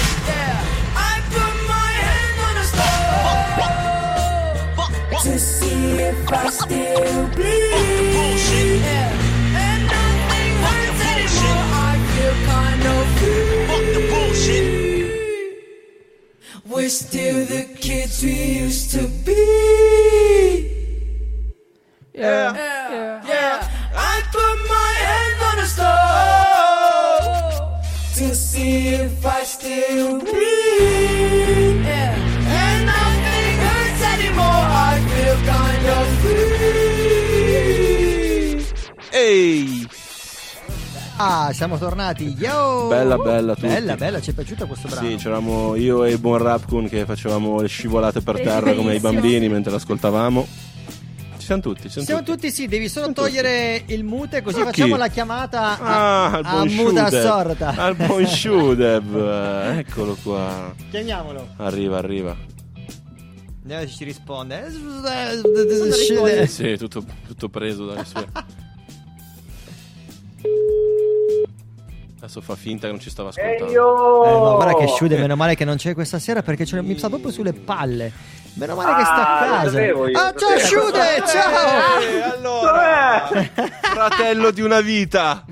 if I still bleed. Yeah. And nothing hurts anymore. I feel kind of free. We're still the kids we used to be. Yeah, yeah, yeah. I put my hand on the stove to see if I still bleed. Ehi! Ah, siamo tornati. Yo! Bella, bella, tutti. Bella, bella, ci è piaciuto questo brano. Sì, c'eravamo io e il buon Rapkun che facevamo le scivolate per terra come i bambini mentre l'ascoltavamo. Ci siamo tutti, ci siamo, Siamo tutti. tutti, sì, devi solo togliere il mute così Ma facciamo chi? la chiamata Ah, a, al a buon muta assorta. Al buon Shudev, eccolo qua. Chiamiamolo. Arriva, arriva. Vediamo se ci risponde. Sì, tutto, tutto preso dalle sue. Adesso fa finta che non ci stava ascoltando. Eh, ma guarda che Shude, meno male che non c'è questa sera perché ce- mi sta proprio sulle palle. Meno male che sta a Ah, casa. io, ah, ciao. Shude, ciao! Eh, allora, fratello di una vita.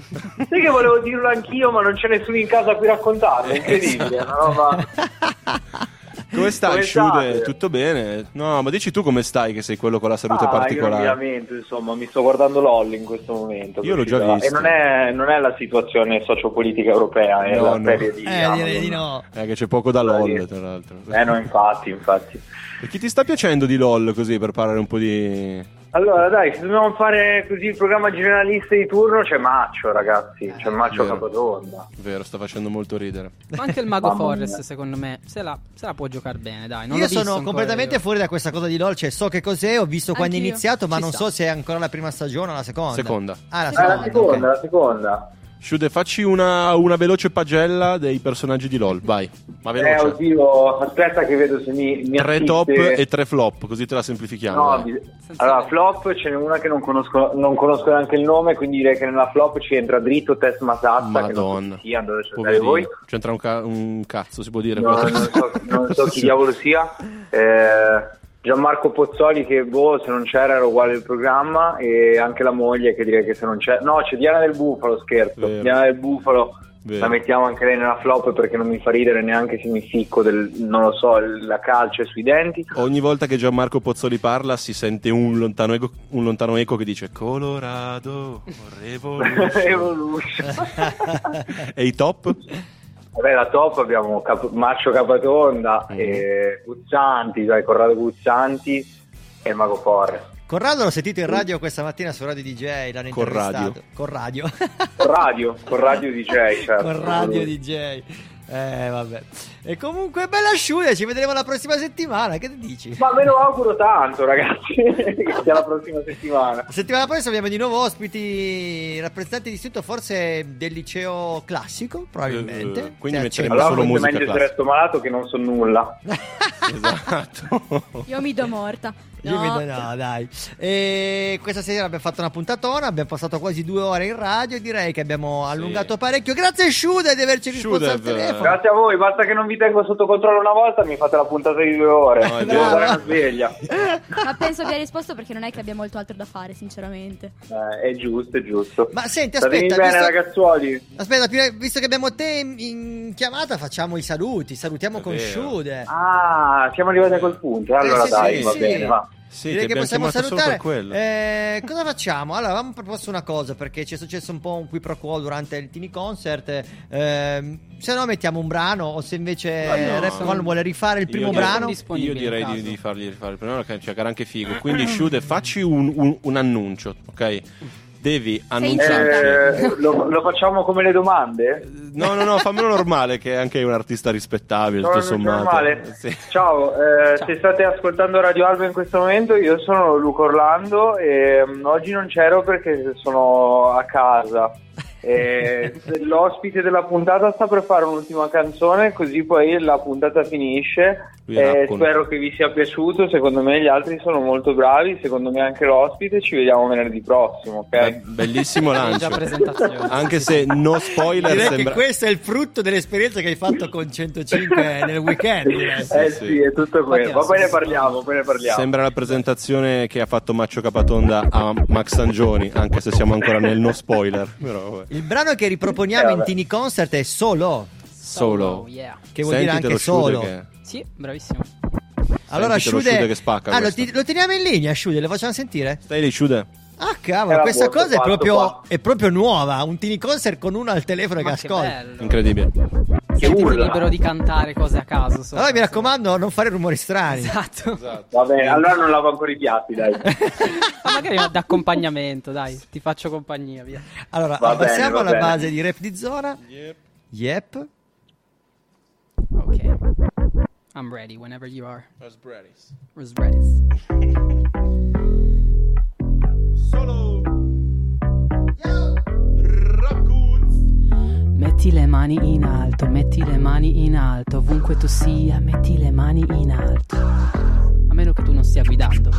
Sai che volevo dirlo anch'io, ma non c'è nessuno in casa a cui raccontarlo. Incredibile, Esatto. una roba. Come stai, Come Shude? Tutto bene? No, ma dici tu come stai, che sei quello con la salute Ah, particolare. lamento, insomma, mi sto guardando LOL in questo momento. Io l'ho già visto. E non è, non è la situazione sociopolitica europea, è No, la no. serie di Eh, direi di no. Eh, che c'è poco da LOL, tra l'altro. Eh no, infatti, infatti. E chi ti sta piacendo di LOL così per parlare un po' di. Allora, dai, se dobbiamo fare così il programma generalista di turno, c'è Maccio, ragazzi. C'è Maccio vero. Capatonda. Vero, sta facendo molto ridere. Ma anche il Mago Forest, secondo me, se la, se la può giocare bene, dai. Non Io sono completamente io. fuori da questa cosa di LOL, cioè so che cos'è, ho visto quando è iniziato, ma Ci non sta. so se è ancora la prima stagione o la seconda. Seconda. Ah, la Eh, seconda. la seconda, ok. la seconda. Shude, facci una, una veloce pagella dei personaggi di LOL, vai. Ma Eh, veloce. oddio, aspetta che vedo se mi, mi tre assiste. top e tre flop, così te la semplifichiamo. No, allora, flop ce n'è una che non conosco, non conosco neanche il nome, quindi direi che nella flop ci entra dritto Test Matassa, che non so Madonna. chi sia, voi. C'entra un, ca- un cazzo, si può dire. No, non, so, non so chi diavolo sia. Eh, Gianmarco Pozzoli che boh, se non c'era era uguale il programma e anche la moglie che direi che se non c'è... No, c'è Diana del Bufalo, scherzo. Vero. Diana del Bufalo Vero. la mettiamo anche lei nella flop perché non mi fa ridere neanche se mi ficco del, non lo so, la calce sui denti. Ogni volta che Gianmarco Pozzoli parla si sente un lontano eco, un lontano eco che dice Colorado, Revolution. Evolution. e i top? Vabbè, la top abbiamo Cap- Maccio Capatonda, Mm. e Guzzanti, dai, Corrado Guzzanti e Mago Forre. Corrado l'ho sentito in radio questa mattina su Radio DJ, l'hanno Con intervistato. radio. Con radio. Con radio, con radio DJ, certo. Con radio DJ. Eh, vabbè. E comunque, bella Shude, ci vedremo la prossima settimana. Che dici? Ma me lo auguro tanto, ragazzi, che sia la prossima settimana. La settimana prossima abbiamo di nuovo ospiti rappresentanti di istituto, forse del liceo classico, probabilmente. Eh, quindi Cioè, metteremo Allora solo musica classica. resto malato che non so nulla. Esatto. Io mi do morta. Io No. mi do- no, dai. E questa sera abbiamo fatto una puntatona, abbiamo passato quasi due ore in radio e direi che abbiamo allungato parecchio. Grazie Shude di averci risposto al Shudev. telefono. Grazie a voi, basta che non vi tengo sotto controllo una volta, mi fate la puntata di due ore. No, Devo dare una sveglia. Ma penso abbia risposto perché non è che abbia molto altro da fare, sinceramente. Eh, è giusto, è giusto. Ma senti, aspetta, bene, visto- ragazzuoli. Aspetta, visto che abbiamo te in, in chiamata, facciamo i saluti. Salutiamo È con vero. Shude. Ah, siamo arrivati a quel punto. Allora Eh, sì, dai, sì, va sì. bene, va. Sì, Direi che possiamo salutare. Eh, cosa facciamo? Allora, avevamo proposto una cosa perché ci è successo un po' un qui pro quo durante il Tini Concert. Ehm, se no, mettiamo un brano, o se invece no. Rap One vuole rifare il primo Io direi- brano. Io direi di, di fargli rifare il primo, perché c'è anche figo. Quindi, Shude, facci un, un- un annuncio, ok? Devi annunciarci. Eh, lo, lo facciamo come le domande? No, no, no, fammelo normale, che è anche un artista rispettabile, tutto No, sommato. normale. Sì. Ciao, eh, se state ascoltando Radio Alba in questo momento, io sono Luca Orlando e mm, oggi non c'ero perché sono a casa. E l'ospite della puntata sta per fare un'ultima canzone, così poi la puntata finisce. E rappano. spero che vi sia piaciuto. Secondo me gli altri sono molto bravi. Secondo me anche l'ospite. Ci vediamo venerdì prossimo, ok? Bellissimo lancio. Anche se no spoiler Direi sembra... che questo è il frutto dell'esperienza che hai fatto con 105 nel weekend. direi. eh sì, è tutto quello. Ma poi ne parliamo, poi ne parliamo. Sembra la presentazione che ha fatto Maccio Capatonda a Max Sangioni, anche se siamo ancora nel no spoiler. Però, vabbè. Il brano che riproponiamo Eh, in. Tini Concert è Solo, Solo. yeah. che vuol dire Sentitelo, anche Shude, solo. che- Sì, bravissimo. Allora, Shude, Shude che spacca Ah, lo, ti- lo teniamo in linea, Shude, lo facciamo sentire? Stai lì, Shude? Ah, cavolo, Era questa cosa è proprio, è proprio nuova. Un Tini Concert con uno al telefono Ma che che ascolta. bello. Incredibile. Sentiti urla. libero di cantare cose a caso. sopra. Allora mi raccomando, non fare rumori strani. Esatto. Va bene, allora non lavo ancora i piatti, dai. Ma magari d'accompagnamento, dai, ti faccio compagnia, via. Allora, Va passiamo alla bene. base di rap di zona. Yep. Ok. I'm ready whenever you are. Was ready. Metti le mani in alto, metti le mani in alto, ovunque tu sia, metti le mani in alto. A meno che tu non stia guidando.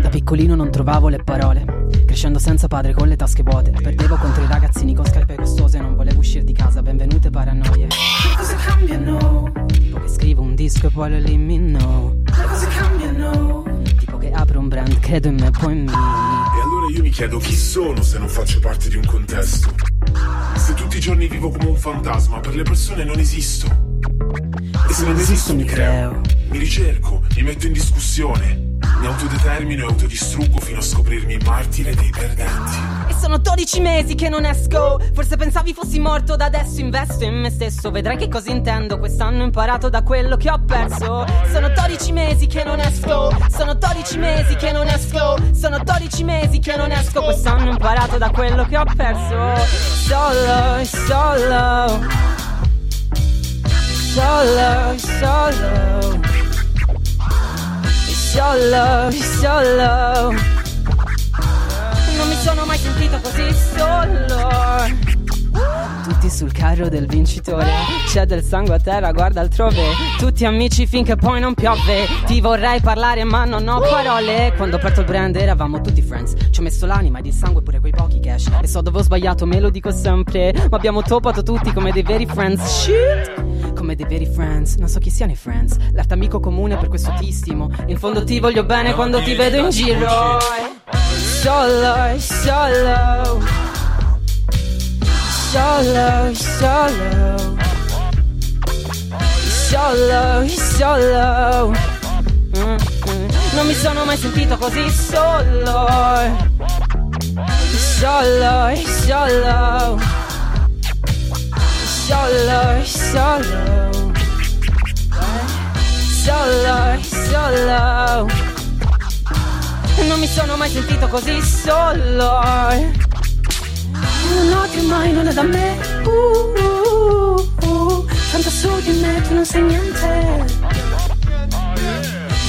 Da piccolino non trovavo le parole. Crescendo senza padre con le tasche vuote. Perdevo contro i ragazzini con scarpe costose. Non volevo uscire di casa, benvenute paranoie. Le cose cambiano. Che scrivo un disco e poi lo elimino. Le cose cambiano. Tipo che apro un brand, credo in me. E allora io Io mi chiedo chi sono se non faccio parte di un contesto. Se tutti i giorni vivo come un fantasma, per le persone non esisto. E se non esisto mi creo. Mi ricerco, mi metto in discussione. Mi autodetermino e autodistruggo fino a scoprirmi martire dei perdenti. Sono 12 mesi che non esco. Forse pensavi fossi morto da adesso investo in me stesso. Vedrai che cosa intendo Quest'anno ho imparato da quello che ho perso. Sono 12 mesi che non esco. Sono 12 mesi che non esco. Sono 12 mesi che non esco. Quest'anno ho imparato da quello che ho perso. Solo, solo. Solo, solo. Solo, solo non mi sono mai sentito così solo. Tutti sul carro del vincitore, c'è del sangue a terra, guarda altrove. Tutti amici finché poi non piove. Ti vorrei parlare, ma non ho parole. Quando ho aperto il brand eravamo tutti friends. Ci ho messo l'anima ed il sangue, pure quei pochi cash. E so dove ho sbagliato, me lo dico sempre. Ma abbiamo topato tutti come dei veri friends. Shit! Come dei veri friends, non so chi siano i friends. L'arte amico comune per questo ti stimo. In fondo ti voglio bene quando ti vedo in giro. Solo, solo. Solo, solo. Solo, solo. Non mi sono mai sentito così solo. Solo, solo. Solo, solo. Solo, solo. Non mi sono mai sentito così solo. Non odio mai, non è da me. Uh, uh, uh. Tanto su di me tu non sai niente.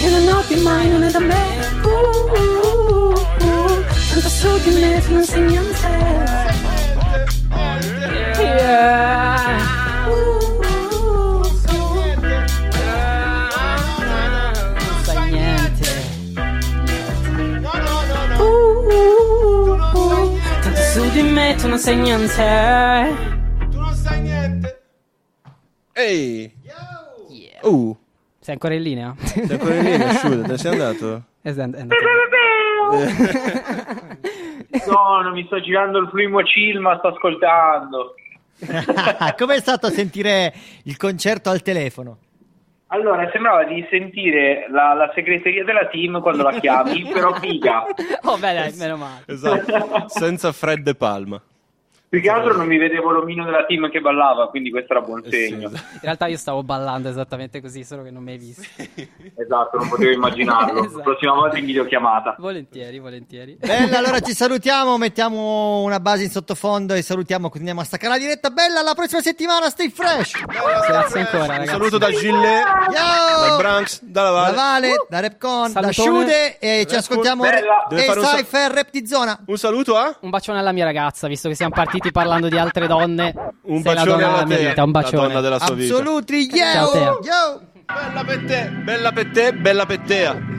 Io non odio mai, non è da me. Uh, uh, uh. Tanto su di me tu non sai niente. Yeah. Di me tu non sai niente. Ehi! Uh, Sei ancora in linea? sei ancora in linea, Shuda, te sei andato? È andato. No, non mi sto girando il primo chill, ma sto ascoltando. Com'è stato sentire il concerto al telefono? Allora, sembrava di sentire la, la segreteria della team quando la chiami, però figa. Oh, beh, dai, meno male. Esatto, senza Fred De Palma. Più che altro non mi vedevo l'omino della team che ballava, quindi questo era Eh buon segno. In realtà io stavo ballando esattamente così, solo che non mi hai visto. Esatto, non potevo immaginarlo. Esatto. La prossima volta in videochiamata. Volentieri, volentieri. Bella, allora ci salutiamo, mettiamo una base in sottofondo e salutiamo, continuiamo a staccare la diretta. Bella, alla prossima settimana, stay fresh! Grazie ancora, Un ragazzi. saluto da Gillet, dal Branx, dalla Da Valle. Vale, da Repcon, da. Sciude e ci ascoltiamo Bella. E un Cypher Rap di zona. Un saluto a? Un bacione alla mia ragazza, visto che siamo partiti parlando di altre donne. Un Sei la bacione donna alla della mia te, vita, un la bacione. donna della sua vita. Absolutely, Ciao, yo! Yo! Bella per te, bella per te, bella per te.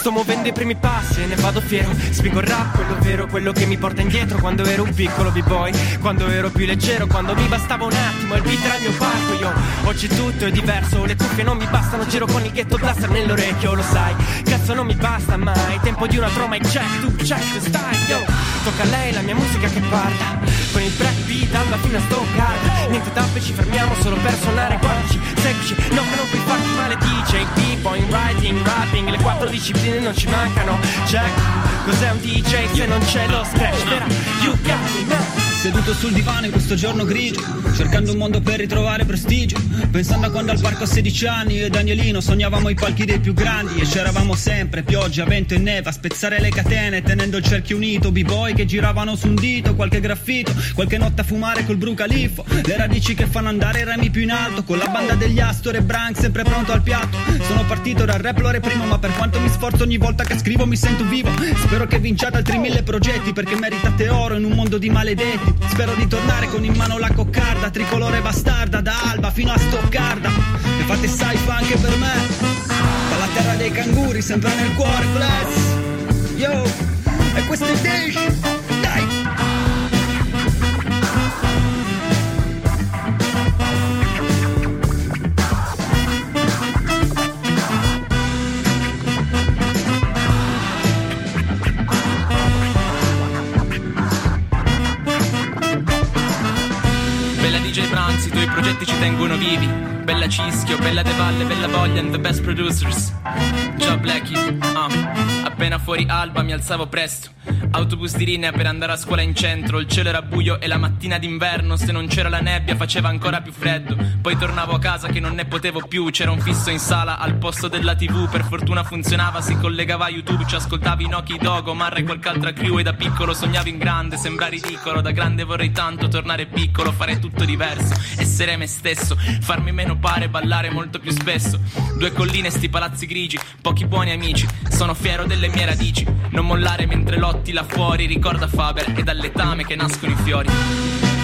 Sto muovendo i primi passi e ne vado fiero. Spingo il rap, quello vero, quello che mi porta indietro. Quando ero un piccolo b-boy, quando ero più leggero Quando mi bastava un attimo, il beat era il mio parco Io. Oggi tutto è diverso, le cuffie non mi bastano Giro con il ghetto blaster nell'orecchio, lo sai. Cazzo non mi basta mai, tempo di una troma e check, tu check, stai, yo Tocca a lei la mia musica che parla. Con il break beat alla fine a stoccare Niente tappe, ci fermiamo solo per suonare Guardaci, seguici, no che non puoi farti male DJ, b-boy, writing, rapping. Le quattro discipline non ci mancano. Check, cos'è un DJ se non c'è lo scratch Vera, you got me Seduto sul divano in questo giorno grigio Cercando un mondo per ritrovare prestigio. Pensando a quando al parco a 16 anni Io e Danielino sognavamo i palchi dei più grandi E c'eravamo sempre, pioggia, vento e neve A spezzare le catene tenendo il cerchio unito. B-boy che giravano su un dito Qualche graffito, qualche notte a fumare col brucalifo. Le radici che fanno andare i remi più in alto Con la banda degli Astor e Brank sempre pronto al piatto. Sono partito dal rap lo reprimo Ma per quanto mi sforzo ogni volta che scrivo mi sento vivo. Spero che vinciate altri mille progetti Perché meritate oro in un mondo di maledetti Spero di tornare con in mano la coccarda Tricolore bastarda da Alba fino a Stoccarda. E fate saifa anche per me. Dalla terra dei canguri sempre nel cuore bless. Yo E questo è Dash Dai ragazzi, i tuoi progetti ci tengono vivi. Bella Cischio, Bella De Valle, Bella Voglia and the best producers. Ciao Blackie, ah. Appena fuori alba mi alzavo presto. Autobus di linea per andare a scuola in centro. Il cielo era buio e la mattina d'inverno, se non c'era la nebbia, faceva ancora più freddo. Poi tornavo a casa che non ne potevo più. C'era un fisso in sala al posto della TV. Per fortuna funzionava, si collegava a YouTube. Ci ascoltavi Noki Dogo, Marra e qualche altra crew. E da piccolo sognavo in grande, sembra ridicolo. Da grande vorrei tanto tornare piccolo, fare tutto diverso. Essere me stesso, farmi meno pare, ballare molto più spesso. Due colline, sti palazzi grigi, pochi buoni amici. Sono fiero delle mie radici. Non mollare mentre lotti là fuori. Ricorda Faber, è dal letame che nascono i fiori.